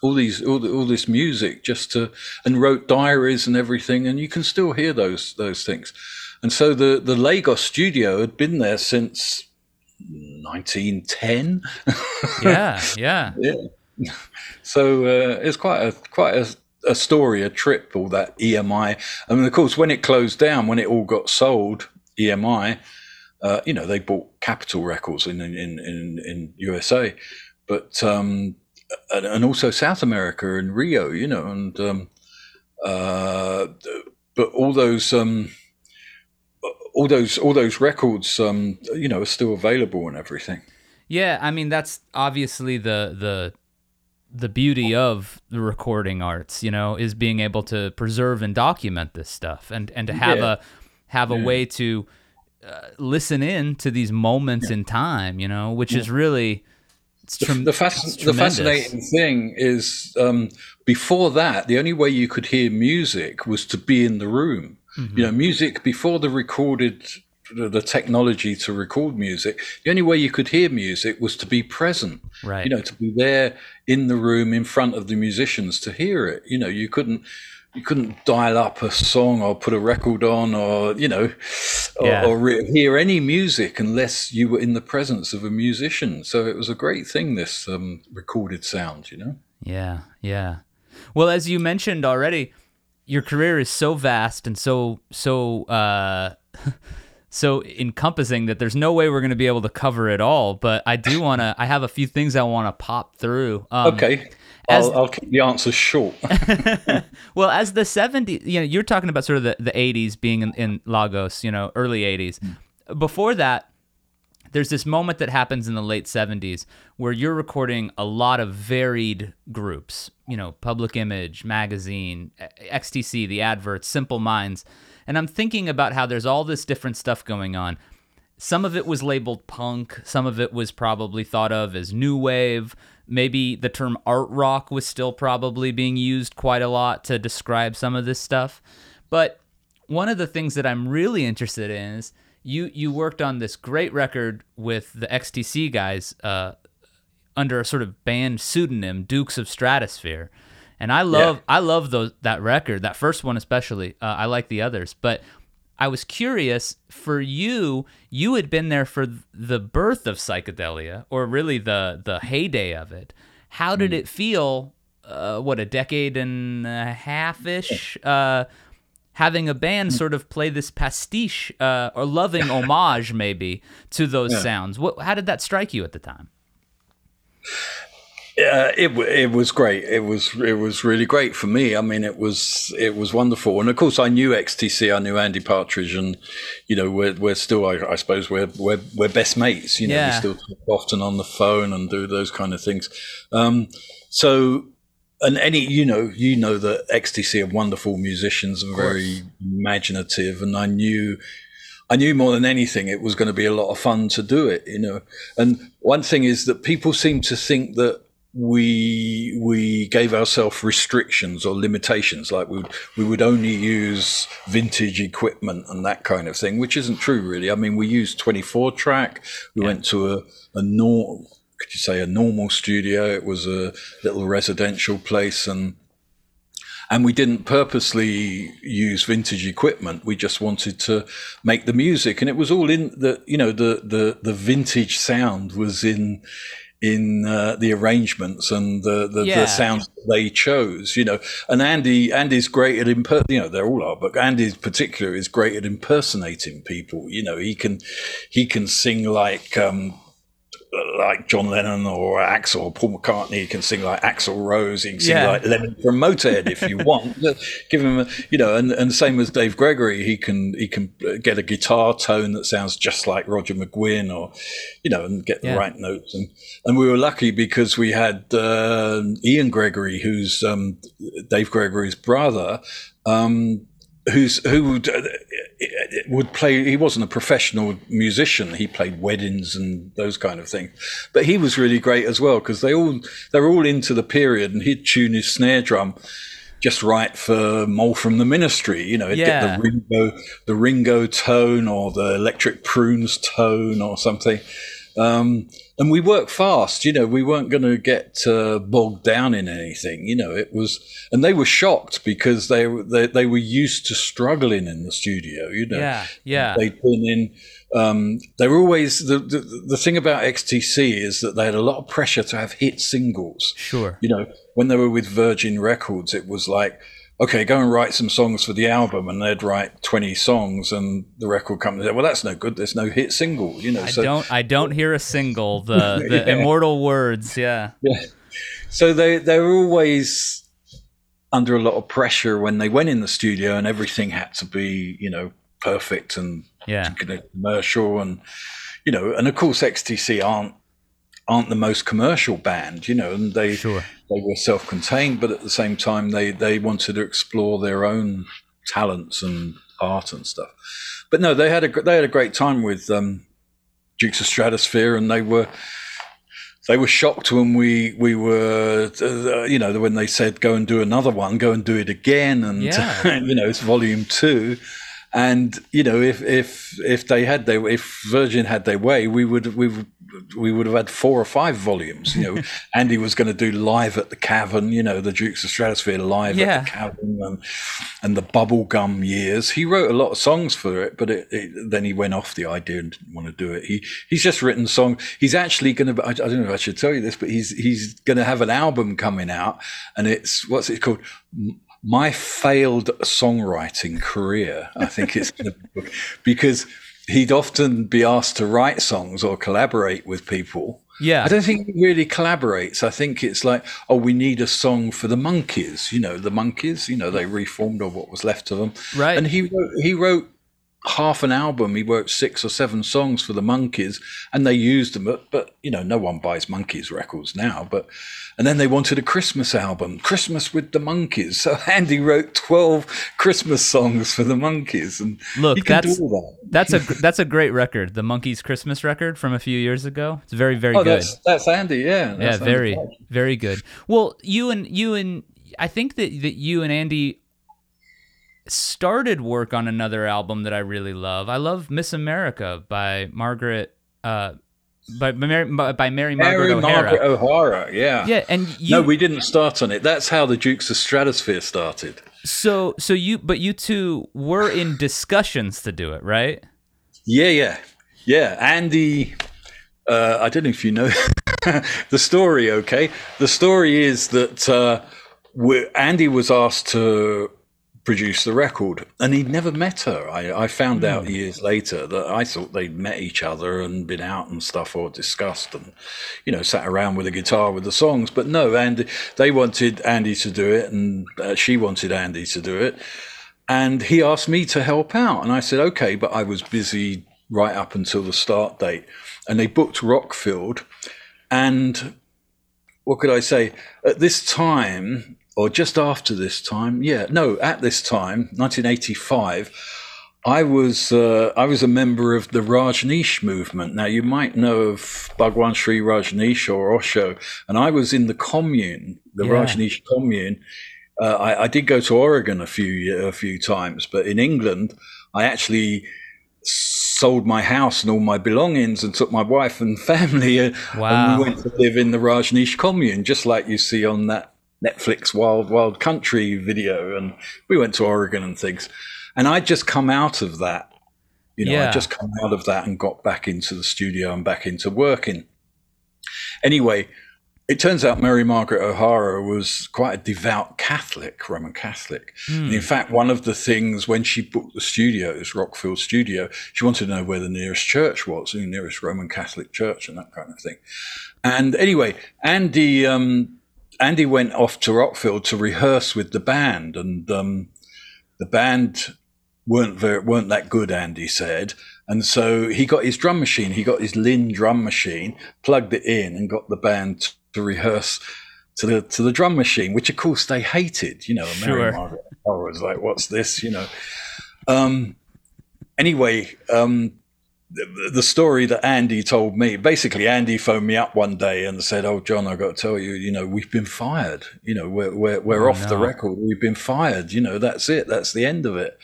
all these all, the, all this music just to and wrote diaries and everything and you can still hear those those things. And so the the lagos studio had been there since 1910 yeah yeah. Yeah. So uh, it's quite a quite a, a story a trip all that emi I. Mean of course when it closed down when it all got sold emi uh, you know they bought capitol records in in in, in usa but um, and, and, also South America and Rio, you know, and um, uh, but all those um, all those all those records, um, you know, are still available and everything. Yeah, I mean that's obviously the the the beauty of the recording arts, you know, is being able to preserve and document this stuff, and and to have yeah. a have a yeah. way to uh, listen in to these moments yeah. in time, you know, which is really the, the, fasc- the, fascinating thing is um, before that, the only way you could hear music was to be in the room. Mm-hmm. You know, music before the recorded, the technology to record music, the only way you could hear music was to be present. Right. You know, to be there in the room in front of the musicians to hear it. You know, you couldn't you couldn't dial up a song or put a record on or you know or, yeah. or re- hear any music unless you were in the presence of a musician. So it was a great thing this um, recorded sound you know? Yeah yeah. Well as you mentioned already your career is so vast and so so uh so encompassing that there's no way we're going to be able to cover it all but i do want to i have a few things i want to pop through. Um, okay as, I'll, I'll, keep the answer short. well, as the 70s, you know, you're talking about sort of the, the 80s being in, in Lagos, you know, early 80s. Mm. Before that, there's this moment that happens in the late 70s where you're recording a lot of varied groups, you know, Public Image, Magazine, XTC, the adverts, Simple Minds. And I'm thinking about how there's all this different stuff going on. Some of it was labeled punk, some of it was probably thought of as new wave. Maybe the term art rock was still probably being used quite a lot to describe some of this stuff. But one of the things that I'm really interested in is you you worked on this great record with the XTC guys uh, under a sort of band pseudonym, Dukes of Stratosphear. And I love yeah. I love those that record, that first one especially. Uh, I like the others, but I was curious for you. You had been there for the birth of psychedelia, or really the the heyday of it. How did mm. it feel? Uh, what a decade and a half ish. Uh, having a band sort of play this pastiche uh, or loving homage maybe to those yeah. sounds. What, how did that strike you at the time? Uh, it it was great. It was it was really great for me. I mean, it was it was wonderful. And of course, I knew XTC. I knew Andy Partridge, and you know, we're we're still. I, I suppose we're we're we're best mates. You know, yeah. we still talk often on the phone and do those kind of things. Um, so and any you know you know that XTC are wonderful musicians and very imaginative, and I knew I knew more than anything it was going to be a lot of fun to do it, you know. And one thing is that people seem to think that we we gave ourselves restrictions or limitations, like we would, we would only use vintage equipment and that kind of thing, which isn't true, really. I mean, we used 24 track. We yeah. went to a, a normal could you say a normal studio. It was a little residential place, and and we didn't purposely use vintage equipment. We just wanted to make the music, and it was all in the you know the the the vintage sound was in in uh, the arrangements and the the, yeah. the sounds they chose, you know. And Andy Andy's great at imper- you know they all are, but Andy particular is great at impersonating people. You know, he can he can sing like um, like John Lennon or Axl or Paul McCartney. You can sing like Axl Rose. You can sing yeah. like Lemmy from Motorhead if you want. Give him, a, you know, and, and the same as Dave Gregory. He can he can get a guitar tone that sounds just like Roger McGuinn, or you know, and get yeah. the right notes. And and we were lucky because we had uh, Ian Gregory, who's um, Dave Gregory's brother. Um, who's who would, uh, would play. He wasn't a professional musician. He played weddings and those kind of things, but he was really great as well because they all they're all into the period, and he'd tune his snare drum just right for Mole from the Ministry. You know, yeah. get the Ringo the Ringo tone or the Electric Prunes tone or something. Um, and we worked fast. You know, we weren't going to get uh, bogged down in anything. You know, it was, and they were shocked because they they, they were used to struggling in the studio. You know, yeah, yeah. They'd been in. Um, they were always the, the the thing about XTC is that they had a lot of pressure to have hit singles. Sure. You know, when they were with Virgin Records, it was like okay, go and write some songs for the album, and they'd write twenty songs, and the record company said, well, that's no good. There's no hit single, you know. I so, don't, I don't hear a single. The the yeah. immortal words, yeah. Yeah. So they they were always under a lot of pressure when they went in the studio, and everything had to be, you know, perfect and yeah, commercial, and you know, and of course XTC aren't aren't the most commercial band, you know, and they sure. They were self-contained, but at the same time they they wanted to explore their own talents and art and stuff. But no, they had a they had a great time with um, Dukes of Stratosphear, and they were they were shocked when we we were uh, you know when they said go and do another one, go and do it again, and yeah. you know it's volume two. And you know, if if if they had their if Virgin had their way, we would we would we would have had four or five volumes. You know, Andy was going to do live at the Cavern. You know, the Dukes of Stratosphear live yeah. at the Cavern, and, and the Bubblegum years. He wrote a lot of songs for it, but it, it, then he went off the idea and didn't want to do it. He he's just written songs. He's actually going to. I, I don't know if I should tell you this, but he's he's going to have an album coming out, and it's what's it called? My failed songwriting career. I think it's because he'd often be asked to write songs or collaborate with people. Yeah. I don't think he really collaborates. I think it's like, oh, we need a song for the Monkees. You know, the Monkees, You know, they reformed or what was left of them. Right. And he wrote, he wrote half an album. He wrote six or seven songs for the Monkees, and they used them. But, but you know, no one buys Monkees records now. But and then they wanted a Christmas album, Christmas with the Monkees. So Andy wrote twelve Christmas songs for the Monkees, and look, that's that. that's a that's a great record, the Monkees Christmas record from a few years ago. It's very very oh, good. That's, that's Andy, yeah, that's yeah, very very good. Well, you and you and I think that that you and Andy started work on another album that I really love. I love Miss America by Margaret. Uh, by, by Mary, by, by Mary Margaret Mary O'Hara. Margaret O'Hara, yeah. yeah, and you, no, we didn't start on it. That's how the Dukes of Stratosphear started. so so you but you two were in discussions to do it, right? Yeah, yeah, yeah. Andy, uh, I don't know if you know the story. Okay, the story is that uh, we Andy was asked to produce the record, and he'd never met her. I, I found out years later that I thought they'd met each other and been out and stuff or discussed and you know sat around with a guitar with the songs. But no, Andy, they wanted Andy to do it, and uh, she wanted Andy to do it. And he asked me to help out. And I said, okay, but I was busy right up until the start date. And they booked Rockfield. And what could I say? At this time, or just after this time, yeah, no, at this time, 1985, I was uh, I was a member of the Rajneesh movement. Now you might know of Bhagwan Shree Rajneesh or Osho, and I was in the commune, the Yeah. Rajneesh commune. Uh, I, I did go to Oregon a few a few times, but in England, I actually sold my house and all my belongings and took my wife and family, uh, Wow. and we went to live in the Rajneesh commune, just like you see on that Netflix Wild Wild Country video. And we went to Oregon and things. And I'd just come out of that. You know, Yeah. I'd just come out of that and got back into the studio and back into working. Anyway, it turns out Mary Margaret O'Hara was quite a devout Catholic, Roman Catholic. And in fact, one of the things when she booked the studios, Rockfield Studio, she wanted to know where the nearest church was, the nearest Roman Catholic church, and that kind of thing. And anyway, Andy um, Andy went off to Rockfield to rehearse with the band, and um, the band weren't very, weren't that good. Andy said, and so he got his drum machine. He got his Linn drum machine, plugged it in, and got the band to rehearse to the to the drum machine, which of course they hated. You know, Sure. Mary Margaret was like, "What's this?" You know. Um, anyway, um, the, the story that Andy told me, basically, Andy phoned me up one day and said, "Oh, John, I've got to tell you, you know, we've been fired. You know, we're we're, we're Oh, off the record. We've been fired. You know, that's it. That's the end of it."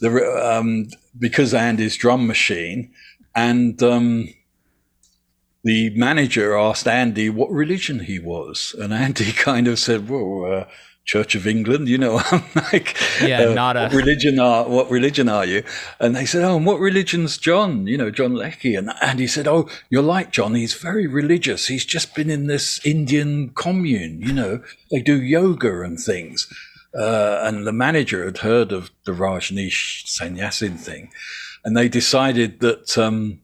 The um, because Andy's drum machine and. Um, the manager asked Andy what religion he was, and Andy kind of said, "Well, uh, Church of England." You know, I'm like, Yeah, uh, not a- what religion are what religion are you? And they said, "Oh, and what religion's John?" You know, John Leckie, and and he said, "Oh, you're like John. He's very religious. He's just been in this Indian commune. You know, they do yoga and things." Uh, and the manager had heard of the Rajneesh Sannyasin thing, and they decided that. Um,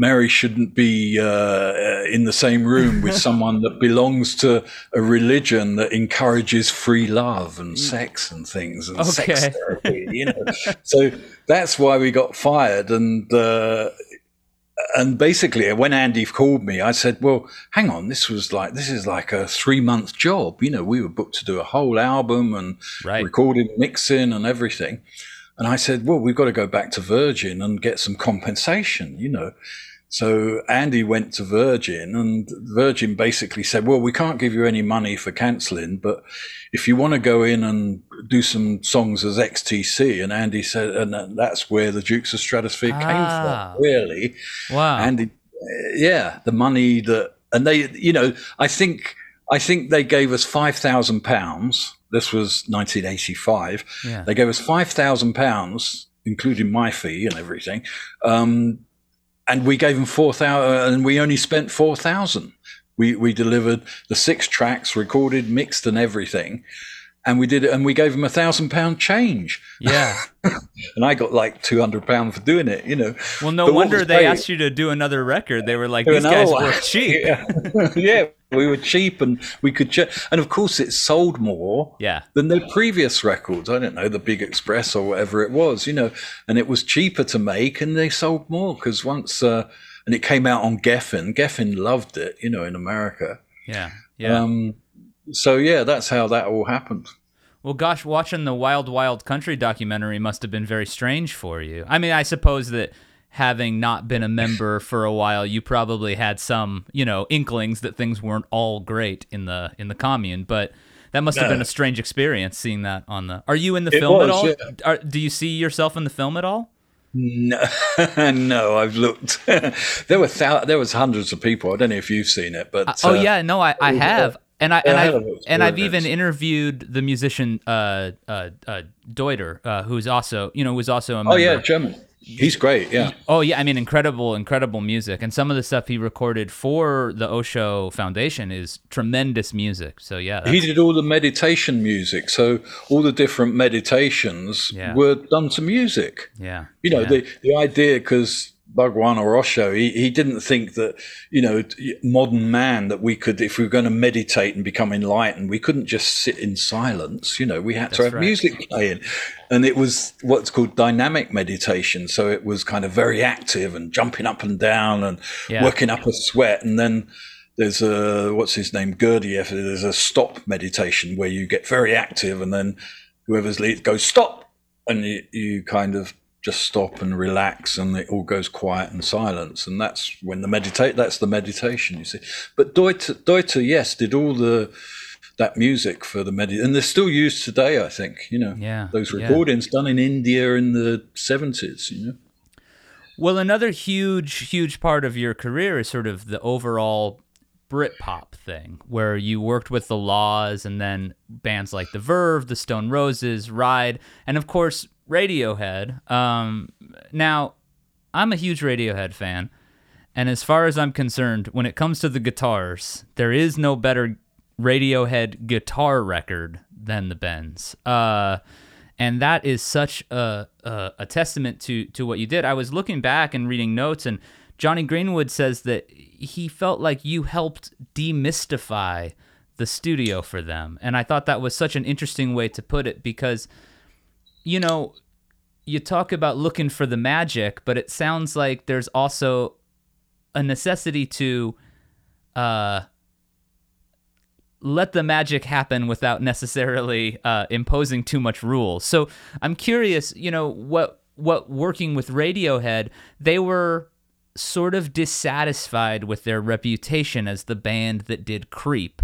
Mary shouldn't be uh, uh, in the same room with someone that belongs to a religion that encourages free love and sex and things and sex therapy. You know, so that's why we got fired. And uh, and basically, when Andy called me, I said, "Well, hang on, this was like this is like a three month job. You know, we were booked to do a whole album and Right. recording, mixing, and everything." And I said, "Well, we've got to go back to Virgin and get some compensation." You know. So Andy went to Virgin, and Virgin basically said, "Well, we can't give you any money for cancelling, but if you want to go in and do some songs as XTC," and Andy said, and that's where the Dukes of Stratosphear Ah. came from, really. Wow. And it- yeah, the money that, and they, you know, I think, I think they gave us five thousand pounds. This was 1985. yeah. They gave us five thousand pounds, including my fee and everything. Um, and we gave them four thousand, uh, and we only spent four thousand. We we delivered the six tracks, recorded, mixed, and everything, and we did it. And we gave them a thousand pound change, yeah. and I got like two hundred pound for doing it. You know. Well, no But wonder they great- asked you to do another record. They were like, these guys were cheap. yeah. yeah, we were cheap, and we could. Ch- and of course, it sold more Yeah. than their previous records. I don't know, the Big Express or whatever it was, you know, and it was cheaper to make and they sold more because once, uh, and it came out on Geffen. Geffen loved it, you know, in America. Yeah. Yeah. Um, so, yeah, that's how that all happened. Well, gosh, watching the Wild Wild Country documentary must have been very strange for you. I mean, I suppose that having not been a member for a while, you probably had some, you know, inklings that things weren't all great in the in the commune, but that must have No. been a strange experience seeing that on the. Are you in the It film at all? yeah. Are, do you see yourself in the film at all? No, no, I've looked. there were thou- there was hundreds of people. I don't know if you've seen it, but oh uh, yeah, no, I, I have, and I and I I have and I've even interviewed the musician uh uh, uh Deuter, uh, who's also you know was also a member. Oh yeah, German. He's great. Yeah, Oh yeah, I mean incredible, incredible music, and some of the stuff he recorded for the Osho Foundation is tremendous music. So yeah, he did all the meditation music. So all the different meditations Yeah. were done to music. yeah, You know, yeah. the the idea because Bhagwan or Osho, he, he didn't think that you know modern man that we could, if we were going to meditate and become enlightened, we couldn't just sit in silence. You know, we had to have right. music playing, and it was what's called dynamic meditation. So it was kind of very active and jumping up and down and Yeah. working up a sweat, and then. There's a what's his name Gurdjieff. There's a stop meditation where you get very active, and then whoever's lead goes stop, and you, you kind of just stop and relax and it all goes quiet and silence. And that's when the meditate that's the meditation you see. But Deuter, Deuter yes did all the that music for the med and they're still used today I think you know. Yeah, those yeah. recordings done in India in the 70s you know. Well, another huge, huge part of your career is sort of the overall Britpop thing, where you worked with the La's and then bands like The Verve, The Stone Roses, Ride, and of course Radiohead. Um, now, I'm a huge Radiohead fan, and as far as I'm concerned, when it comes to the guitars, there is no better Radiohead guitar record than the Bends. Uh, and that is such a, a a testament to to what you did. I was looking back and reading notes, and Jonny Greenwood says that he felt like you helped demystify the studio for them, and I thought that was such an interesting way to put it because, you know, you talk about looking for the magic, but it sounds like there's also a necessity to uh, let the magic happen without necessarily uh, imposing too much rules. So I'm curious, you know, what what working with Radiohead, they were sort of dissatisfied with their reputation as the band that did Creep.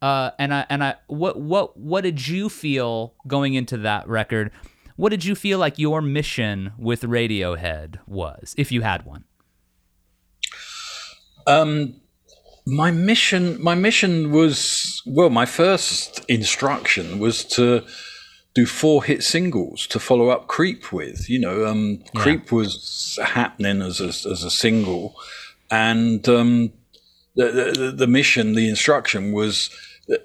Uh, and I and I what what what did you feel going into that record? What did you feel like your mission with Radiohead was, if you had one? Um, my mission, my mission was well. My first instruction was to do four hit singles to follow up "Creep" with. You know, um, "Creep" was happening as a, as a single, and um, the, the the mission, the instruction was.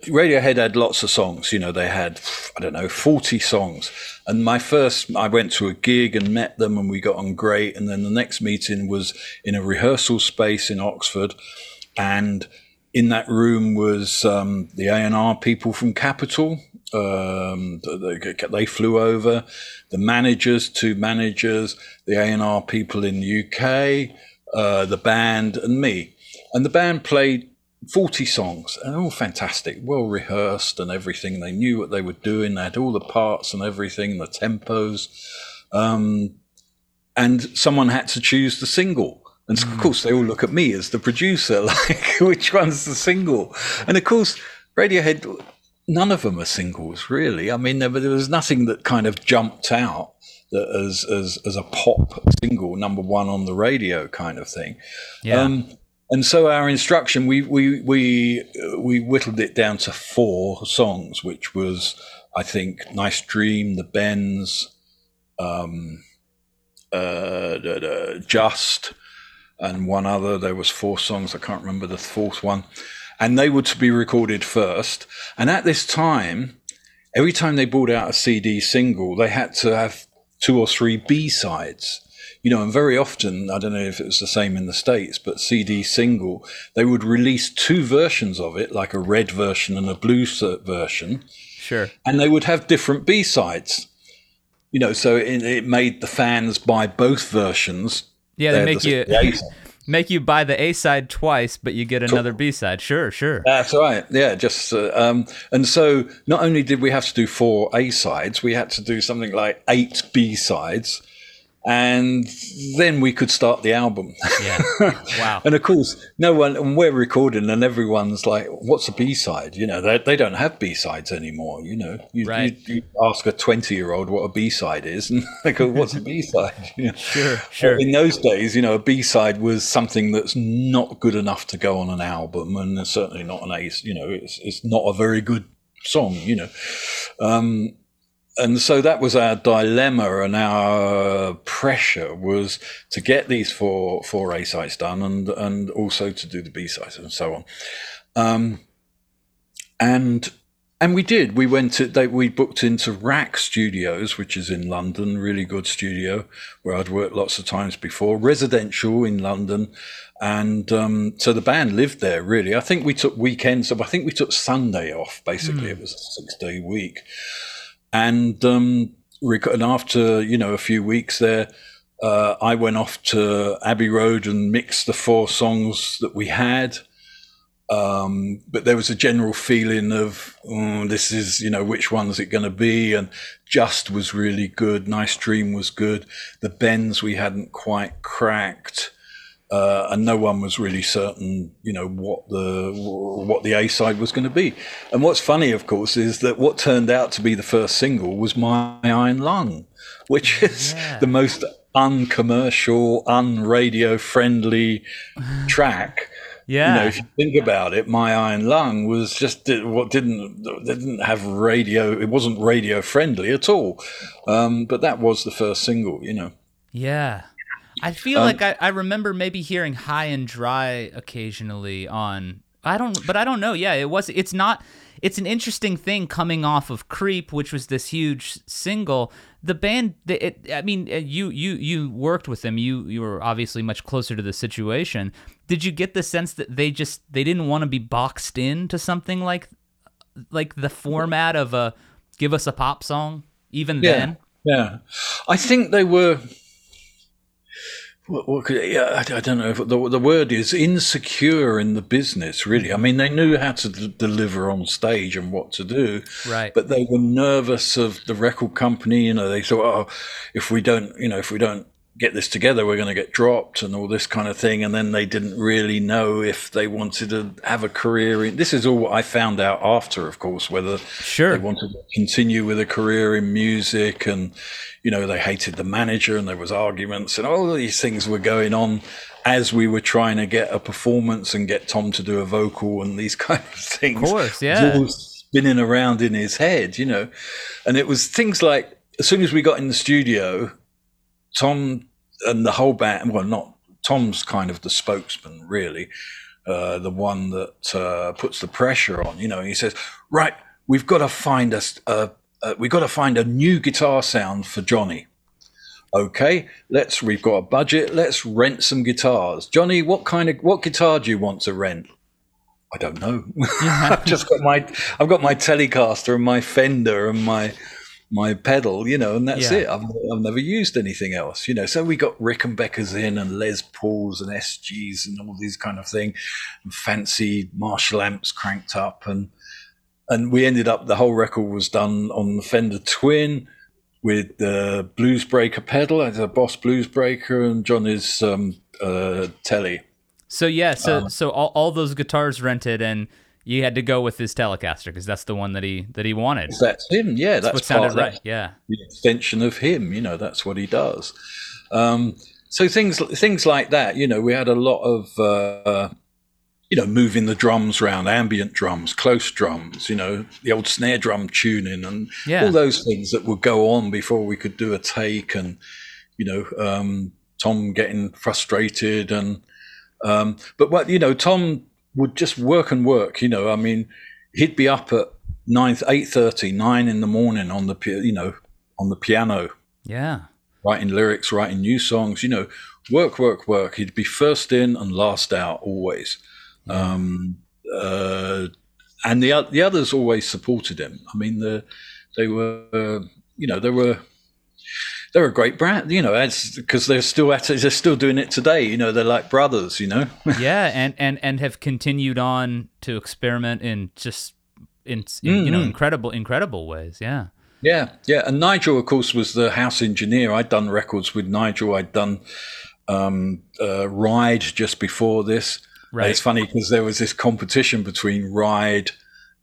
Radiohead had lots of songs. You know, they had I don't know forty songs. And my first, I went to a gig and met them, and we got on great. And then the next meeting was in a rehearsal space in Oxford, and in that room was um, the A and R people from Capitol. Um, they, they flew over. The managers, two managers, the A and R people in the UK, uh, the band, and me. And the band played 40 songs and all fantastic, well rehearsed and everything. They knew what they were doing. They had all the parts and everything, the tempos. Um, and someone had to choose the single. And of course, they all look at me as the producer, like, which one's the single? And of course, Radiohead, none of them are singles, really. I mean, there, there was nothing that kind of jumped out that as, as, as a pop single, number one on the radio kind of thing. Yeah. Um, and so our instruction, we we we we whittled it down to four songs, which was, I think, "Nice Dream," "The Bends," um, uh, da- da- "Just," and one other. There was four songs. I can't remember the fourth one, and they were to be recorded first. And at this time, every time they brought out a CD single, they had to have two or three B sides. You know, and very often, I don't know if it was the same in the States, but CD single, they would release two versions of it, like a red version and a blue version, Sure. and they would have different B sides. You know, so it, it made the fans buy both versions. Yeah, they make the- you make you buy the A side twice, but you get another B side. Sure, sure. That's right. Yeah, just uh, um, and so not only did we have to do four A sides, we had to do something like eight B sides, and then we could start the album. Yeah. Wow. and of course, no one, and we're recording, and everyone's like, "What's a B side?" You know, they, they don't have B sides anymore. You know, you, Right. you, you ask a twenty year old what a B side is, and they go, "What's a B side?" You know? Sure, sure. In those days, you know, a B side was something that's not good enough to go on an album, and it's certainly not an ace. You know, it's it's not a very good song. You know, um, and so that was our dilemma and our pressure was to get these four four A sides done, and and also to do the B sides and so on. Um, and and we did. We went to they, we booked into RAK Studios, which is in London, really good studio where I'd worked lots of times before. Residential in London, and um, so the band lived there. Really, I think we took weekends. Off, I think we took Sunday off. Basically, it was a six day week, and um, and after you know a few weeks there. Uh, I went off to Abbey Road and mixed the four songs that we had. Um, but there was a general feeling of "Mm, this is you know which one's it going to be? And just was really good nice dream was good. The bends we hadn't quite cracked uh, and no one was really certain you know what the what the a side was going to be and what's funny of course is that what turned out to be the first single was my iron lung which is Yeah. the most uncommercial unradio friendly track yeah. you know, if you think about it, my iron lung was just what didn't didn't have radio. It wasn't radio friendly at all. Um, but that was the first single. You know, Yeah. I feel Um, like I, I remember maybe hearing high and dry occasionally on I don't but I don't know. Yeah, it was it's not it's an interesting thing coming off of Creep, which was this huge single. The band the- it, I mean, uh, you you you worked with them. You you were obviously much closer to the situation. Did you get the sense that they just they didn't want to be boxed into something like like the format of a give us a pop song even Yeah. then? yeah. I think they were. What, what could, yeah, I, I don't know if the, the word is insecure in the business. Really, I mean, they knew how to d- deliver on stage and what to do, Right. but they were nervous of the record company. You know, they thought, oh, if we don't, you know, if we don't get this together, we're going to get dropped and all this kind of thing. And then they didn't really know if they wanted to have a career in. This is all what I found out after, of course, whether Sure. they wanted to continue with a career in music and you know they hated the manager and there was arguments and all these things were going on as we were trying to get a performance and get tom to do a vocal and these kind of things Of course, It was yeah. all spinning around in his head you know and it was things like as soon as we got in the studio tom and the whole band well not tom's kind of the spokesman really uh, the one that uh, puts the pressure on. You know, he says, "Right, we've got to find us. Uh, uh, we've got to find a new guitar sound for Jonny." Okay, let's. We've got a budget. Let's rent some guitars. Jonny, what kind of what guitar do you want to rent? I don't know. I've just got my I've got my Telecaster and my Fender and my my pedal, you know, and that's Yeah. it. I've, I've never used anything else, you know. So we got Rickenbackers in and Les Pauls and SGs and all these kind of thing, and fancy Marshall amps cranked up, and and we ended up the whole record was done on the Fender Twin with the Blues Breaker pedal, as a Boss Blues Breaker, and Jonny's um, uh, Telly. So yeah, so Um, so all, all those guitars rented, and you had to go with his Telecaster because that's the one that he that he wanted. That's him, yeah. That's, what sounded right. Yeah. the extension of him. You know, that's what he does. Um, so things things like that. You know, we had a lot of uh, you know moving the drums around, ambient drums, close drums. You know, the old snare drum tuning and Yeah. all those things that would go on before we could do a take, and you know, um, Tom getting frustrated and um, but what you know, Tom would just work and work. You know, I mean, he'd be up at nine, eight thirty, nine in the morning on the you know on the piano, Yeah. writing lyrics, writing new songs. You know, work, work, work. He'd be first in and last out always. Um, uh, and the the others always supported him. I mean, the they were you know they were they're a great brand, you know, as because they're still at it, they're still doing it today. You know, they're like brothers, you know. yeah, and and and have continued on to experiment in just in, in you know Mhm. incredible incredible ways. Yeah. Yeah, yeah. And Nigel, of course, was the house engineer. I'd done records with Nigel. I'd done um, uh, Ride just before this. Right. It's funny because there was this competition between Ride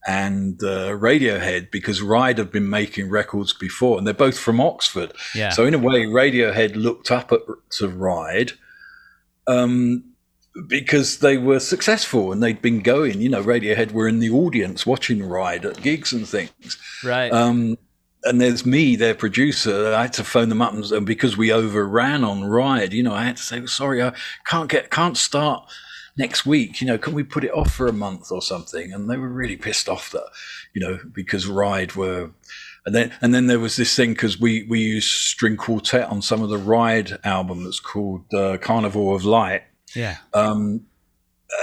and uh, Radiohead because Ride have been making records before, and they're both from Oxford. Yeah. So in a way, Radiohead looked up at, to Ride. Um, because they were successful and they'd been going. You know, Radiohead were in the audience watching Ride at gigs and things. Right. Um, and there's me, their producer. I had to phone them up, and because we overran on Ride, you know, I had to say, "Sorry, I can't get, can't start next week. You know, can we put it off for a month or something?" And they were really pissed off that, you know, because Ride were and then and then there was this thing because we we used string quartet on some of the Ride album that's called uh, Carnival of Light, yeah. Um,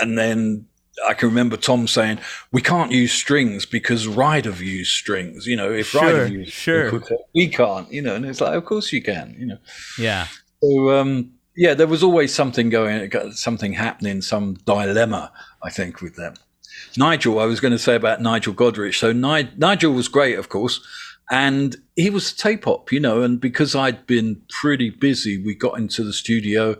and then I can remember Tom saying, "We can't use strings because Ride have used strings. You know, if sure, Ride have used sure. we can't. You know." And it's like, "Of course you can." You know. Yeah. So um, yeah, there was always something going, something happening, some dilemma. I think with them. Nigel, I was going to say about Nigel Godrich. So Ni- Nigel was great, of course, and he was tape op, you know. And because I'd been pretty busy, we got into the studio,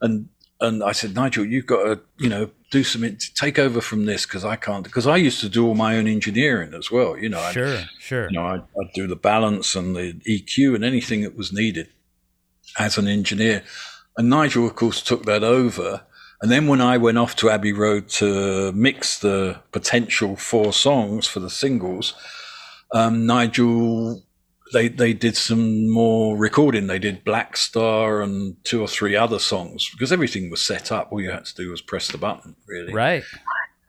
and and I said, Nigel, you've got to, you know, do something, take over from this because I can't, because I used to do all my own engineering as well. You know, sure, I'd, sure. You know, I'd, I'd, do the balance and the EQ and anything that was needed as an engineer. And Nigel, of course, took that over. And then when I went off to Abbey Road to mix the potential four songs for the singles, um, Nigel they they did some more recording. They did Black Star and two or three other songs because everything was set up. All you had to do was press the button, really. Right.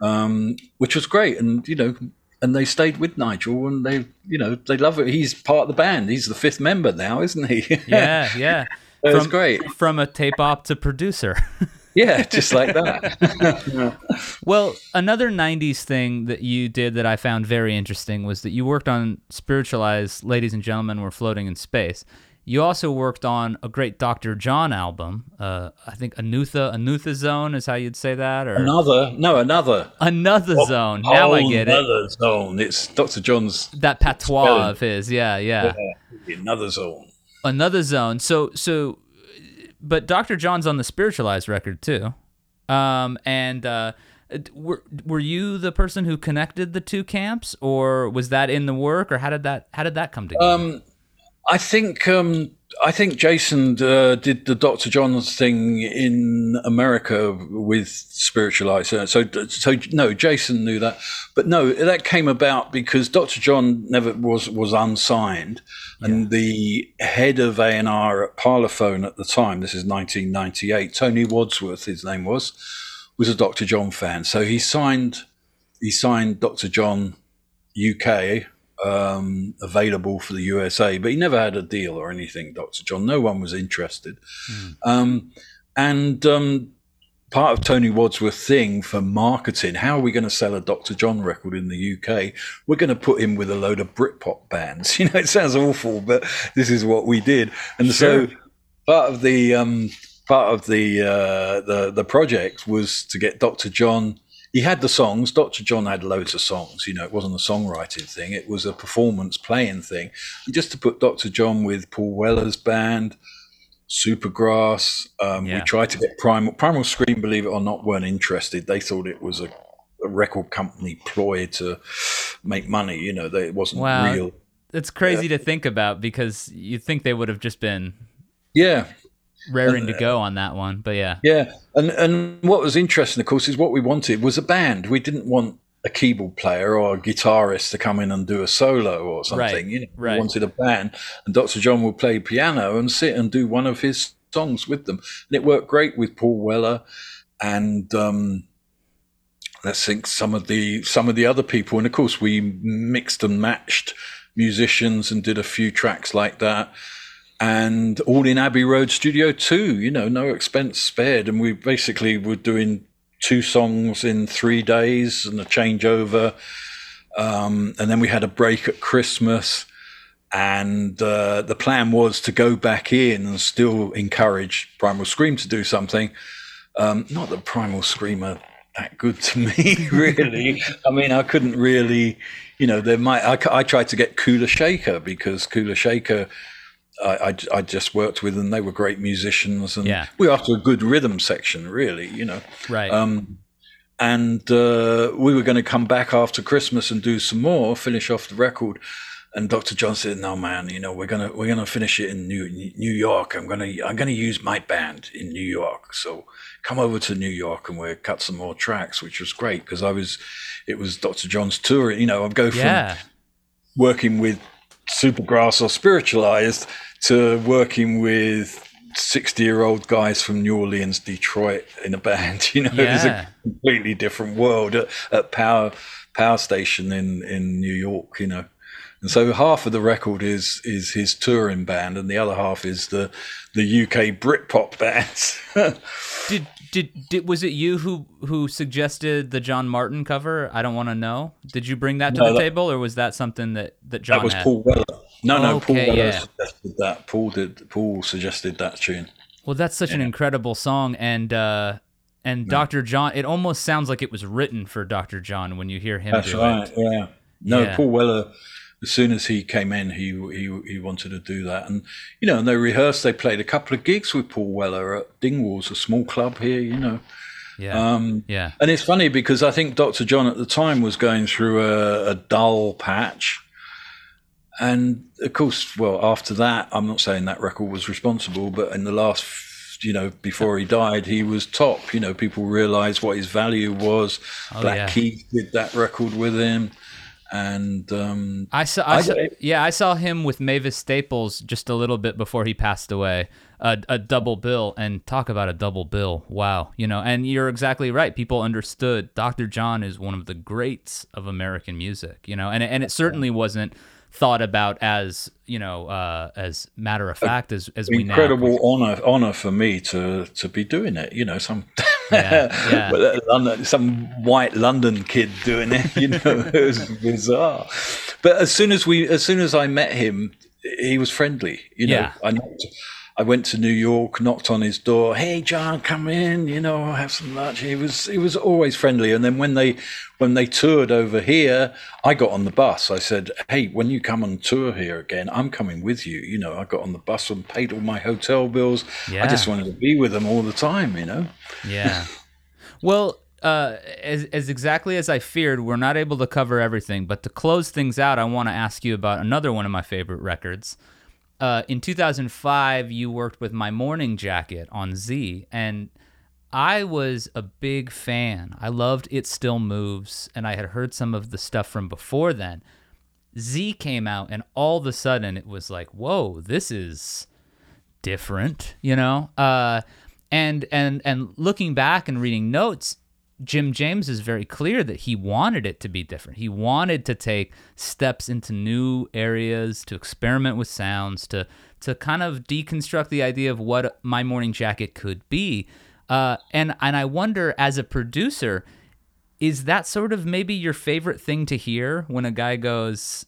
Um, which was great, and you know, and they stayed with Nigel, and they, you know, they love it. He's part of the band. He's the fifth member now, isn't he? yeah, yeah. It was great. From a tape op to producer. yeah, just like that. well, another 90s thing that you did that I found very interesting was that you worked on Spiritualized Ladies and Gentlemen Were Floating in Space. You also worked on a great Dr. John album. Uh, I think Anutha, Anutha Zone is how you'd say that, or another? No, another. Another oh, zone. Now I get it. Another zone. It's Dr. John's that patois spelling. of his. Yeah, yeah, yeah. Another zone. Another zone. So, so but Dr. John's on the spiritualized record too. Um, and uh, were were you the person who connected the two camps, or was that in the work, or how did that how did that come together? Um, I think um, I think Jason uh, did the Dr. John's thing in America with Spiritualized. So, so no, Jason knew that, but no, that came about because Dr. John never was was unsigned, and the head of A and R at Parlophone at the time, this is 1998, Tony Wadsworth, his name was, was a Dr. John fan. So he signed he signed Dr. John UK um, available for the USA, but he never had a deal or anything, Dr. John. No one was interested. Mm. Um, and um, part of Tony Wadsworth's thing for marketing, how are we going to sell a Dr. John record in the UK? We're going to put him with a load of Britpop bands. You know, it sounds awful, but this is what we did. And sure. so part of the um, part of the uh, the the project was to get Dr. John he had the songs. Dr. John had loads of songs. You know, it wasn't a songwriting thing, it was a performance playing thing. And just to put Dr. John with Paul Weller's band, Supergrass, um, yeah. we tried to get Primal. Primal Scream, believe it or not, weren't interested. They thought it was a, a record company ploy to make money. You know, they, it wasn't wow. real. It's crazy yeah. to think about because you think they would have just been. Yeah, raring to go on that one. But yeah, yeah. And and what was interesting, of course, is what we wanted was a band. We didn't want a keyboard player or a guitarist to come in and do a solo or something. Right, you know, right. we wanted a band, and Dr. John would play piano and sit and do one of his songs with them, and it worked great with Paul Weller and. Um, let's think some of the some of the other people, and of course we mixed and matched musicians and did a few tracks like that and all in Abbey Road Studio 2, you know, no expense spared. And we basically were doing two songs in three days and a changeover. Um, and then we had a break at Christmas. And uh, the plan was to go back in and still encourage Primal Scream to do something. Um, not that Primal Scream are that good to me, really. I mean, I couldn't really, you know, there might. I, I tried to get Kula Shaker because Kula Shaker. I, I, I, just worked with and they were great musicians and yeah. we were after a good rhythm section really you know right um, and uh, we were going to come back after Christmas and do some more finish off the record and Dr. John said, "No, man, you know we're gonna we're gonna finish it in New New York. I'm gonna I'm gonna use my band in New York. So come over to New York and we'll cut some more tracks, which was great because I was it was Dr. John's tour. You know, I'd go from yeah. working with Supergrass or Spiritualized to working with 60 year old guys from New Orleans, Detroit in a band. You know, Yeah. it was a completely different world at, at Power Power Station in in New York. You know, and so half of the record is is his touring band, and the other half is the the UK Britpop bands. Did, did did was it you who who suggested the John Martyn cover? I don't want to know. Did you bring that to No, the that- table, or was that something that that John that was had? Paul Weller. No, no, Paul Weller yeah. suggested that. Paul did. Paul suggested that tune. Well, that's such an incredible song, and uh, and Dr. John. It almost sounds like it was written for Dr. John when you hear him That's do right. it. Yeah. No, Yeah. Paul Weller. As soon as he came in, he he he wanted to do that, and you know, and they rehearsed. They played a couple of gigs with Paul Weller at Dingwalls, a small club here. You know, Yeah, um, yeah, and it's funny because I think Dr. John at the time was going through a, a dull patch. And of course, well, after that, I'm not saying that record was responsible, but in the last, you know, before he died, he was top. You know, people realized what his value was. Black Oh, yeah. Keith did that record with him. And um, I saw, I I- yeah, I saw him with Mavis Staples just a little bit before he passed away. A, a double bill, and talk about a double bill. Wow, you know, and you're exactly right. People understood Dr. John is one of the greats of American music, you know, and and it certainly wasn't thought about as you know uh, as matter of fact as as we now. incredible honor honor for me to to be doing it. You know, some Yeah, yeah. London, some white London kid doing it. You know, it was bizarre. But as soon as we, as soon as I met him, he was friendly. You know, Yeah. I knocked, I went to New York, knocked on his door. Hey, John, come in. You know, have some lunch. He was he was always friendly. And then when they when they toured over here, I got on the bus. I said, Hey, when you come on tour here again, I'm coming with you. You know, I got on the bus and paid all my hotel bills. Yeah. I just wanted to be with them all the time. You know. Yeah. Well, uh, as, as exactly as I feared, we're not able to cover everything. But to close things out, I want to ask you about another one of my favorite records. Uh, in 2005, you worked with My Morning Jacket on Z, and I was a big fan. I loved It Still Moves, and I had heard some of the stuff from before then. Z came out, and all of a sudden, it was like, whoa, this is different, you know? Uh, and and and looking back and reading notes, Jim James is very clear that he wanted it to be different. He wanted to take steps into new areas, to experiment with sounds, to to kind of deconstruct the idea of what My Morning Jacket could be. Uh, and and I wonder, as a producer, is that sort of maybe your favorite thing to hear when a guy goes,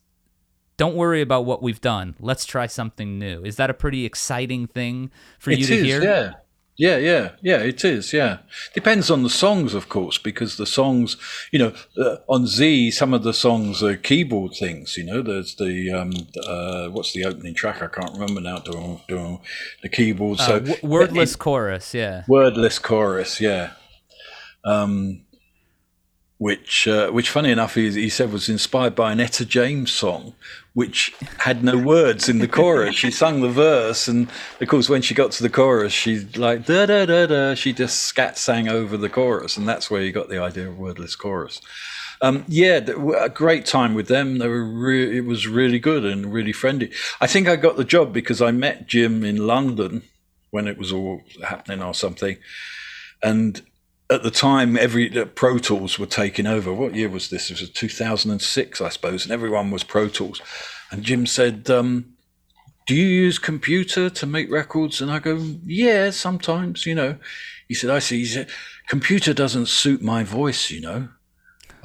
"Don't worry about what we've done. Let's try something new." Is that a pretty exciting thing for you It to is, hear? yeah. Yeah, yeah, yeah, it is, yeah. Depends on the songs, of course, because the songs, you know, uh, on Z, some of the songs are keyboard things, you know, there's the, um, uh, what's the opening track? I can't remember now, doing, doing the keyboard. Uh, so w- wordless chorus, yeah. wordless chorus, yeah. Um, which, uh, which, funny enough, he, he said was inspired by an Etta James song, which had no words in the chorus. she sung the verse, and of course, when she got to the chorus, she like da da da da. She just scat sang over the chorus, and that's where you got the idea of wordless chorus. Um, yeah, a great time with them. They were re- it was really good and really friendly. I think I got the job because I met Jim in London when it was all happening or something, and at the time, every the Pro Tools were taking over. What year was this? It was 2006, I suppose, and everyone was Pro Tools. And Jim said, um, "Do you use computer to make records?" And I go, "Yeah, sometimes." You know, he said, "I see." He said, "Computer doesn't suit my voice." You know,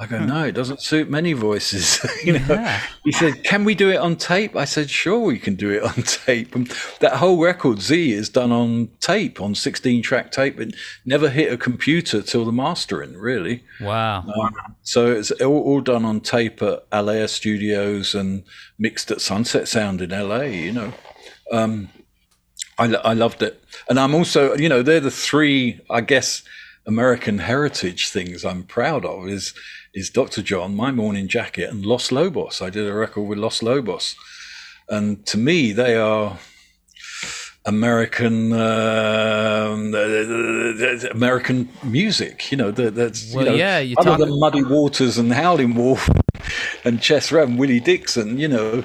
I go, no, it doesn't suit many voices. you know, Yeah. he said, can we do it on tape? I said, sure, we can do it on tape. And that whole record Z is done on tape, on 16 track tape. It never hit a computer till the mastering, really. Wow. So it's all, all done on tape at Allaire Studios and mixed at Sunset Sound in LA. You know, um, I, I loved it, and I'm also, you know, they're the three, I guess, American heritage things I'm proud of. Is is Dr. John, My Morning Jacket, and Los Lobos. I did a record with Los Lobos, and to me, they are. American um, American music, you know. That, that's Well, you know, yeah, you other than Muddy Waters and Howling Wolf and Chess Ram, Willie Dixon. You know,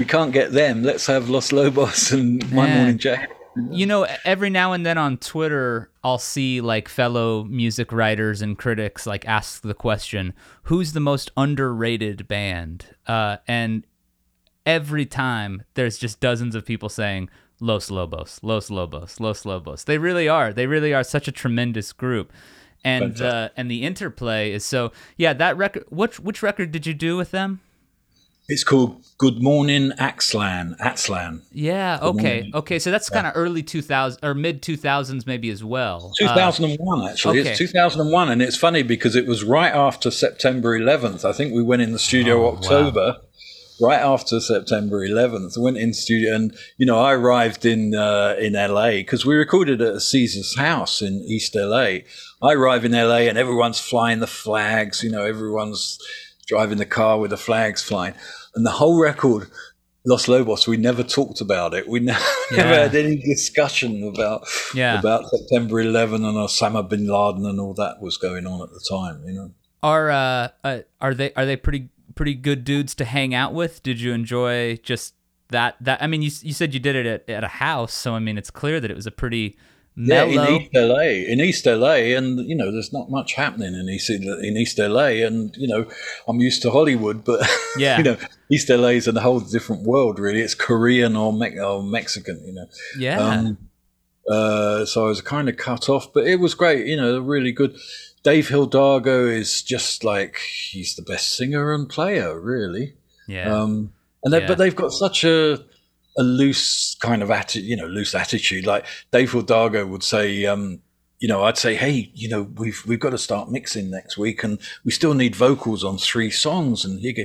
we can't get them, let's have Los Lobos and My. Morning Jacket. You know, every now and then on Twitter, I'll see like fellow music writers and critics like ask the question, "Who's the most underrated band?" Uh, and every time there's just dozens of people saying Los Lobos, Los Lobos, Los Lobos. They really are. They really are such a tremendous group. And uh, and the interplay is so yeah. That record, which which record did you do with them? It's called Good Morning Aztlán. Aztlán. Yeah. Okay. morning. Okay. So that's kind of early 2000 or mid 2000s maybe as well. Uh, 2001, actually. okay. It's 2001, and it's funny because it was right after September 11th. I think we went in the studio Oh, October, right after September 11th. Went in studio, and you know, I arrived in uh, in LA because we recorded at Cesar's house in East LA. I arrive in LA, and everyone's flying the flags. You know, everyone's driving the car with the flags flying, and the whole record. Los Lobos, we never talked about it. We never, never Yeah. had any discussion about Yeah. about September 11 and Osama bin Laden and all that was going on at the time. You know, Are uh, uh are they are they pretty pretty good dudes to hang out with? Did you enjoy just that that I mean you you said you did it at, at a house, so I mean it's clear that it was a pretty yeah, in East LA, in East LA, and you know, there's not much happening in East in East LA, and you know, I'm used to Hollywood, but Yeah. you know, East LA is a whole different world, really. It's Korean or, Me- or Mexican, you know. yeah. Um, uh, so I was kind of cut off, but it was great. You know, really good. Dave Hidalgo is just like he's the best singer and player, really. yeah. Um, and they, Yeah. but they've got such a a loose kind of attitude, you know, loose attitude. Like Dave Hidalgo would say, um, you know, I'd say, hey, you know, we've we've got to start mixing next week, and we still need vocals on three songs. And he'd go,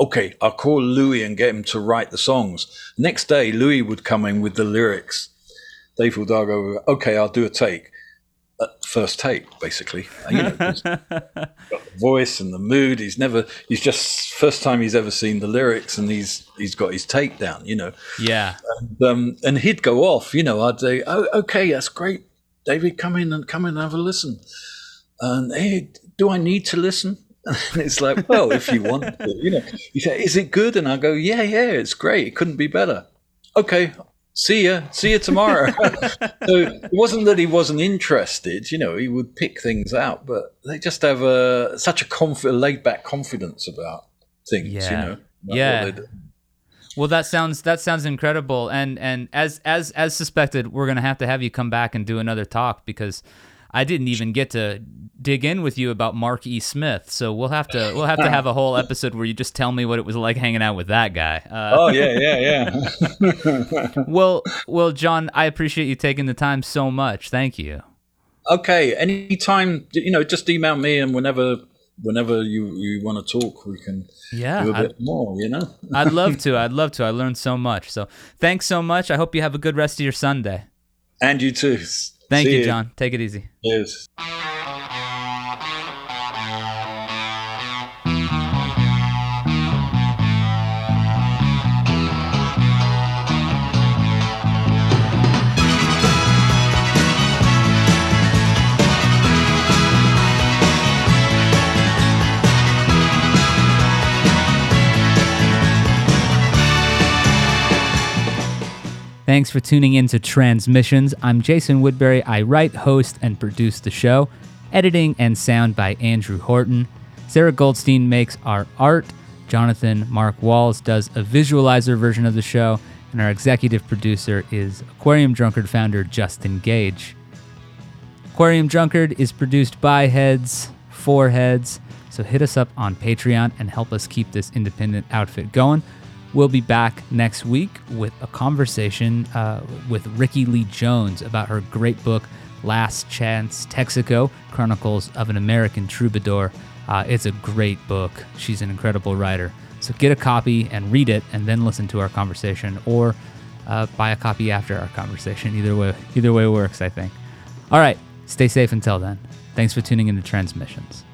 okay, I'll call Louis and get him to write the songs. Next day, Louis would come in with the lyrics. Dave Hidalgo, would okay, I'll do a take. Uh, first take, basically. You know, got the voice and the mood. He's never. He's just first time he's ever seen the lyrics, and he's he's got his take down. You know, yeah. um, and he'd go off. You know, I'd say, "Oh, okay, that's great, David. Come in and come in and have a listen." And hey, do I need to listen? And it's like, well, if you want to, you know. You say, "Is it good?" And I go, "Yeah, yeah, it's great. It couldn't be better." Okay. See ya. See you tomorrow. so it wasn't that he wasn't interested, you know. He would pick things out, but they just have a such a conf- laid back confidence about things, Yeah. you know. Yeah. Well, that sounds that sounds incredible, and and as as as suspected, we're gonna have to have you come back and do another talk because I didn't even get to dig in with you about Mark E. Smith. So we'll have to we'll have to have a whole episode where you just tell me what it was like hanging out with that guy. Uh, Oh yeah, yeah, yeah. Well, well, John, I appreciate you taking the time so much. Thank you. Okay, anytime you know, just email me, and whenever whenever you you want to talk, we can Yeah, do a bit more. You know. I'd love to. I'd love to. I learned so much. So thanks so much. I hope you have a good rest of your Sunday. And you too. Thank See you. John. Take it easy. Yes. Thanks for tuning in to Transmissions. I'm Jason Woodbury. I write, host, and produce the show. Editing and sound by Andrew Horton. Sarah Goldstein makes our art. Jonathan Mark Walls does a visualizer version of the show. And our executive producer is Aquarium Drunkard founder Justin Gage. Aquarium Drunkard is produced by heads, for heads. So hit us up on Patreon and help us keep this independent outfit going. We'll be back next week with a conversation uh, with Rickie Lee Jones about her great book, Last Chance Texaco Chronicles of an American Troubadour. Uh, it's a great book. She's an incredible writer. So get a copy and read it, and then listen to our conversation, or uh, buy a copy after our conversation. Either way, either way works, I think. All right, stay safe until then. Thanks for tuning into Transmissions.